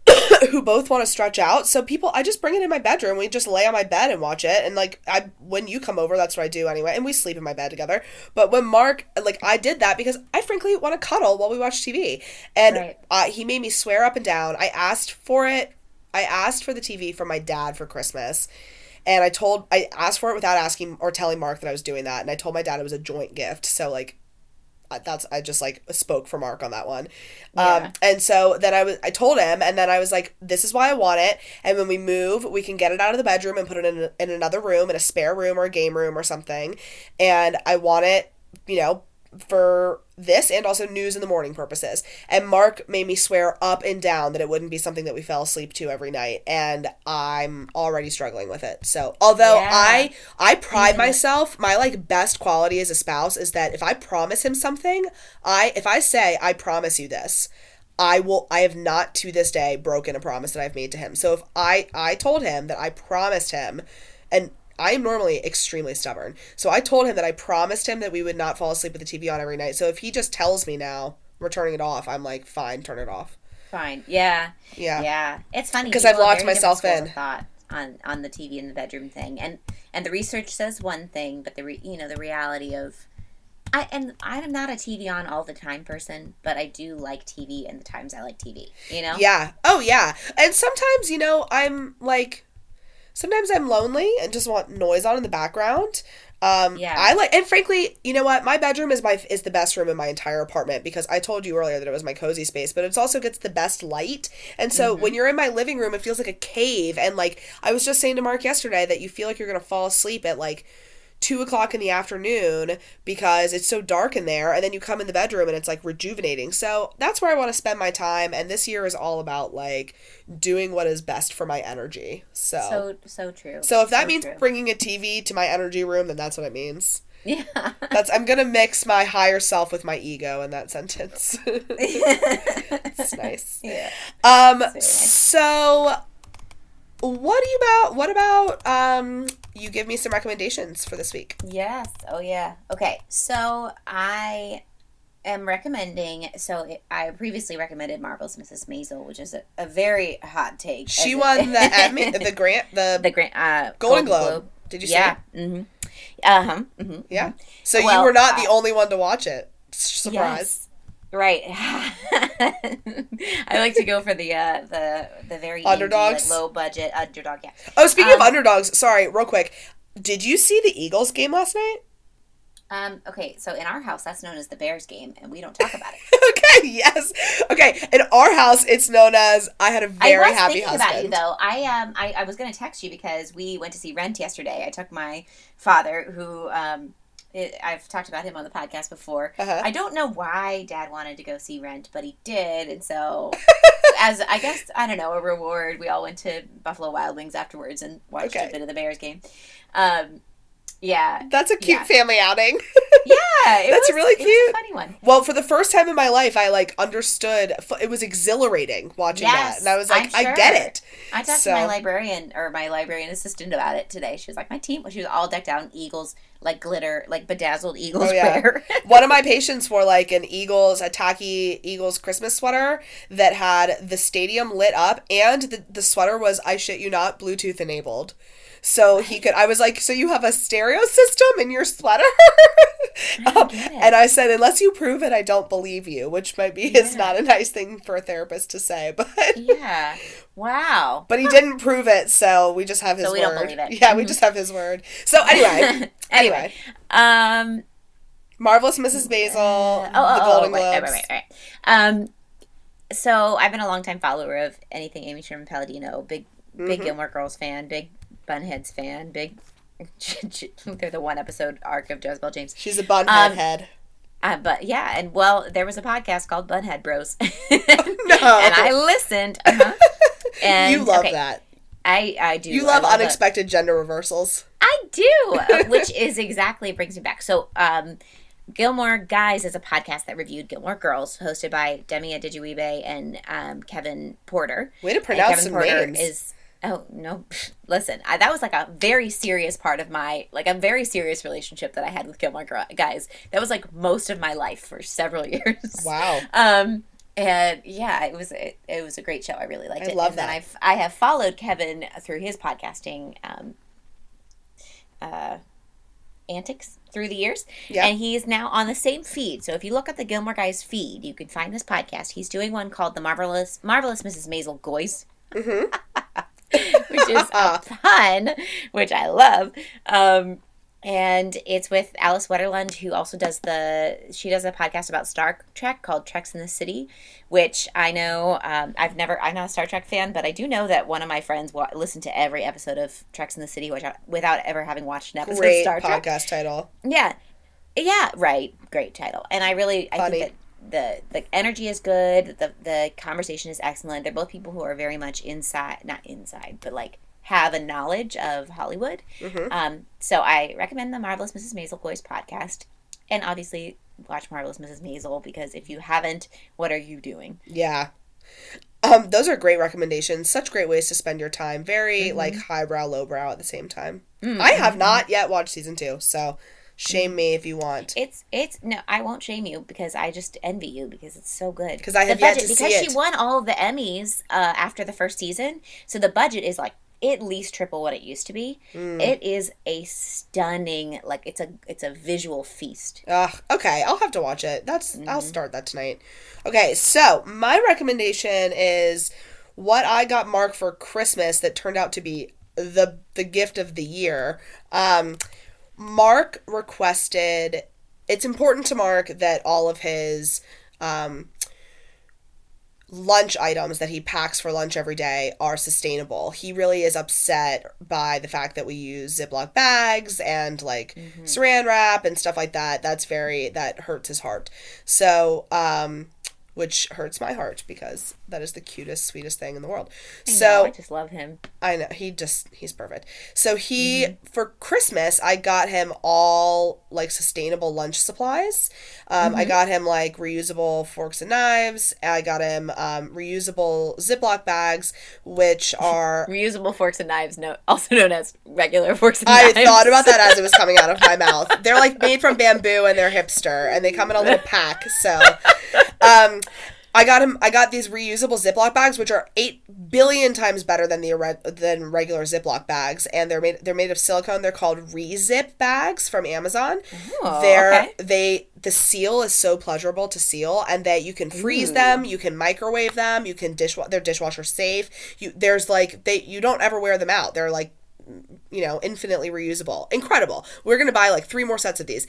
who both want to stretch out. So people I just bring it in my bedroom. We just lay on my bed and watch it and like I when you come over that's what I do anyway and we sleep in my bed together. But when Mark like I did that because I frankly want to cuddle while we watch TV. And Right. uh, he made me swear up and down. I asked for it. I asked for the TV from my dad for Christmas. And I told I asked for it without asking or telling Mark that I was doing that, and I told my dad it was a joint gift. So like, that's I just like spoke for Mark on that one. Yeah. Um, and so then I was I told him, and then I was like, this is why I want it. And when we move, we can get it out of the bedroom and put it in in another room, in a spare room or a game room or something. And I want it, you know, for this and also news in the morning purposes. And Mark made me swear up and down that it wouldn't be something that we fell asleep to every night, and I'm already struggling with it. So, although Yeah. I I pride Mhm. myself, my like best quality as a spouse is that if I promise him something, I if I say I promise you this, I will I have not to this day broken a promise that I've made to him. So if I I told him that I promised him and I am normally extremely stubborn. So I told him that I promised him that we would not fall asleep with the TV on every night. So if he just tells me now we're turning it off, I'm like, fine, turn it off. Fine. Yeah. Yeah. Yeah. It's funny because I've locked myself in. Thought on on the TV in the bedroom thing, and and the research says one thing, but the re, you know the reality of. I, and I'm not a TV on all the time person, but I do like TV and the times I like TV. You know? Yeah. Oh yeah. And sometimes, you know, I'm like Sometimes I'm lonely and just want noise on in the background. Um, Yeah. I like, and frankly, you know what? My bedroom is my is the best room in my entire apartment because I told you earlier that it was my cozy space, but it also gets the best light. And so Mm-hmm. when you're in my living room, it feels like a cave. And like I was just saying to Mark yesterday that you feel like you're gonna fall asleep at like two o'clock in the afternoon because it's so dark in there and then you come in the bedroom and it's like rejuvenating. So that's where i want to spend my time and this year is all about like doing what is best for my energy. So so, So so if that So means true. bringing a tv to my energy room then that's what it means. Yeah. that's i'm gonna mix my higher self with my ego in that sentence. It's nice. Yeah. um so what do you about what about um you give me some recommendations for this week Yes. Oh, yeah. Okay. So I am recommending. So it, I previously recommended Marvelous Mrs. Maisel, which is a, a very hot take. She won the Emmy, the Grant, the, the Grant uh, Golden Globe. Did you see Yeah. Mm-hmm. Uh huh. Mm-hmm. Yeah. So you were not the uh, only one to watch it. Surprise. Yes. Right. I like to go for the uh, the the very Underdogs? like, low budget underdog. Yeah. Oh, speaking of Um, underdogs, sorry, real quick. Did you see the Eagles game last night? Um. Okay. So in our house, that's known as the Bears game, and we don't talk about it. okay, yes. Okay, in our house, it's known as I had a very I was happy thinking husband. about you though. I um I, I was gonna text you because we went to see Rent yesterday. I took my father, who um it, I've talked about him on the podcast before. Uh-huh. I don't know why Dad wanted to go see Rent, but he did, and so as I guess I don't know a reward, we all went to Buffalo Wild Wings afterwards and watched Okay. a bit of the Bears game. Um, yeah, That's a cute Yeah. family outing. yeah, That's was- really cute. a funny one. well, for the first time in my life, I like understood. It was exhilarating watching that, and I was like, I'm I get it. I talked So- to my librarian or my librarian assistant about it today. She was like, my team, she was all decked out in Eagles, like glitter, like bedazzled Eagles Oh, yeah. wear. One of my patients wore like an Eagles, a tacky Eagles Christmas sweater that had the stadium lit up, and the, the sweater was, I shit you not, Bluetooth enabled. So he could, I was like, so you have a stereo system in your sweater? Um, and I said, unless you prove it, I don't believe you, which might be is not a nice thing for a therapist to say, but. yeah. Wow. But he didn't prove it, so we just have his So we word. don't believe it. Yeah, we Mhm. just have his word. So anyway, anyway. Um, marvelous Mrs. Maisel, oh, the oh, oh, Golden right, Globes. right, right, right. Um, so I've been a longtime follower of anything Amy Sherman Palladino, big, Mm-hmm. big Gilmore Girls fan, big Bunheads fan, big. They're the one episode arc of Jezebel James. She's a bunhead Um, head. Uh, but yeah, and well, there was a podcast called Bunhead Bros. No. and I listened. Uh-huh. And you love okay, that. I I do. You love it. unexpected gender reversals. I do, uh, which is exactly brings me back. So, um, Gilmore Guys is a podcast that reviewed Gilmore Girls, hosted by Demi Adejuyigbe and um, Kevin Porter. Way to And pronounce Kevin some Porter names. is oh no, listen, I, that was like a very serious part of my like a very serious relationship that I had with Gilmore Guys. That was like most of my life for several years. wow. Um, and yeah, it was it, it was a great show. I really liked I it. love and that. I've I have followed Kevin through his podcasting um, uh, antics through the years, Yeah. and he's now on the same feed. So if you look at the Gilmore Guys feed, you can find this podcast. He's doing one called the marvelous marvelous Mrs. Maisel Goys. Mm-hmm. which is a pun, which I love. Um, and it's with Alice Wetterlund, who also does the. She does a podcast about Star Trek called Treks in the City, which I know. Um, I've never. I'm not a Star Trek fan, but I do know that one of my friends wa- listened to every episode of Treks in the City, which I, without ever having watched an episode Great of Star Trek. podcast title. Yeah, yeah, right. Great title, and I really I think that the the energy is good. The the conversation is excellent. They're both people who are very much inside, not inside, but like have a knowledge of Hollywood. Mhm. Um, so I recommend the Marvelous Mrs. Maisel Boys podcast, and obviously watch Marvelous Mrs. Maisel because if you haven't, what are you doing? Yeah. Um, those are great recommendations. Such great ways to spend your time. Very Mm-hmm. like highbrow, lowbrow at the same time. I have not yet watched season two, so shame me if you want. It's it's no, I won't shame you because I just envy you because it's so good. Because I The have yet to because see she it. won all of the Emmys uh, after the first season, so the budget is like at least triple what it used to be. Mm. It is a stunning, like it's a it's a visual feast. Ugh, okay, I'll have to watch it. That's I'll Mm-hmm. start that tonight. Okay, so my recommendation is what I got Mark for Christmas that turned out to be the the gift of the year. Um, Mark requested. It's important to Mark that all of his um, lunch items that he packs for lunch every day are sustainable. He really is upset by the fact that we use Ziploc bags and like saran wrap and stuff like that. That's very that hurts his heart. So, um which hurts my heart because that is the cutest, sweetest thing in the world. I So know, I just love him. I know he just he's perfect. So he for Christmas I got him all like sustainable lunch supplies. Um, I got him like reusable forks and knives. I got him um, reusable Ziploc bags, which are Reusable forks and knives, no, also known as regular forks and I knives. thought about that as it was coming out of my mouth. They're like made from bamboo and they're hipster and they come in a little pack. So, um, I got him. I got these reusable Ziploc bags, which are eight billion times better than the than regular Ziploc bags, and they're made they're made of silicone. They're called Rezip bags from Amazon. Oh, they're okay. they the seal is so pleasurable to seal, and that you can freeze them, you can microwave them, you can dishwa- they're dishwasher safe. You there's like they you don't ever wear them out. They're like you know, infinitely reusable. Incredible. We're going to buy like three more sets of these.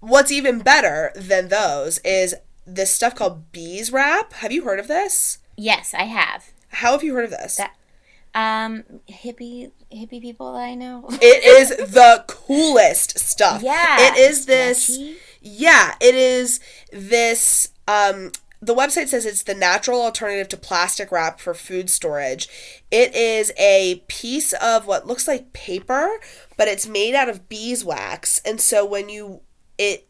What's even better than those is this stuff called bees wrap. Have you heard of this? Yes, I have. How have you heard of this? That- Um, hippie hippie people that I know. it is the coolest stuff. Yeah. It is this Lucky. Yeah, it is this um the website says it's the natural alternative to plastic wrap for food storage. It is a piece of what looks like paper, but it's made out of beeswax. And so when you it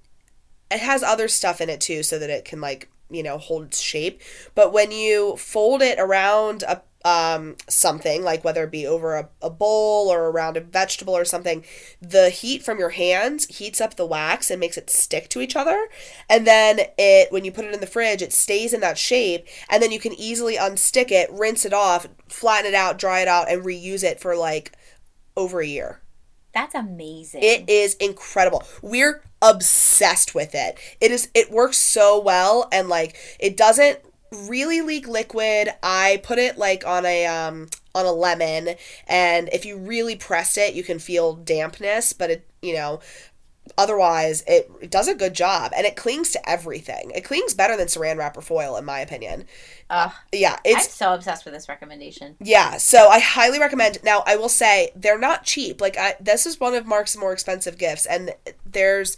it has other stuff in it too so that it can like, you know, hold its shape. But when you fold it around a um, something like whether it be over a, a bowl or around a vegetable or something the heat from your hands heats up the wax and makes it stick to each other and then it when you put it in the fridge it stays in that shape and then you can easily unstick it rinse it off flatten it out dry it out and reuse it for like over a year That's amazing. it is incredible. We're obsessed with it. It is it works so well and like it doesn't really leak liquid. I put it like on a um on a lemon and if you really press it, you can feel dampness, but it, you know, otherwise it, it does a good job and it clings to everything. It clings better than saran wrap or foil in my opinion. Ugh, Yeah, I'm it's so obsessed with this recommendation. yeah, so I highly recommend. Now, I will say they're not cheap. Like I, this is one of Mark's more expensive gifts, and there's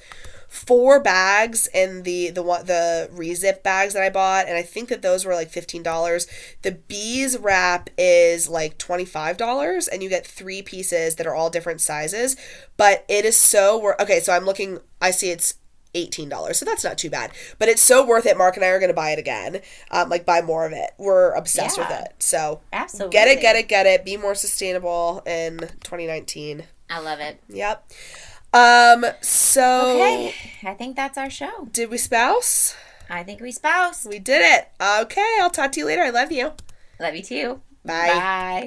four bags in the the one the rezip bags that I bought, and I think that those were like fifteen dollars. The bees wrap is like twenty five dollars, and you get three pieces that are all different sizes. But it is so worth. Okay, so I'm looking. I see it's $18 so that's not too bad but it's so worth it mark and i are going to buy it again um, like buy more of it we're obsessed with it so Absolutely. get it get it get it be more sustainable in 2019 I love it. yep um so Okay, I think that's our show. did we spouse I think we spouse. we did it okay i'll talk to you later i love you Love you too. Bye. Bye.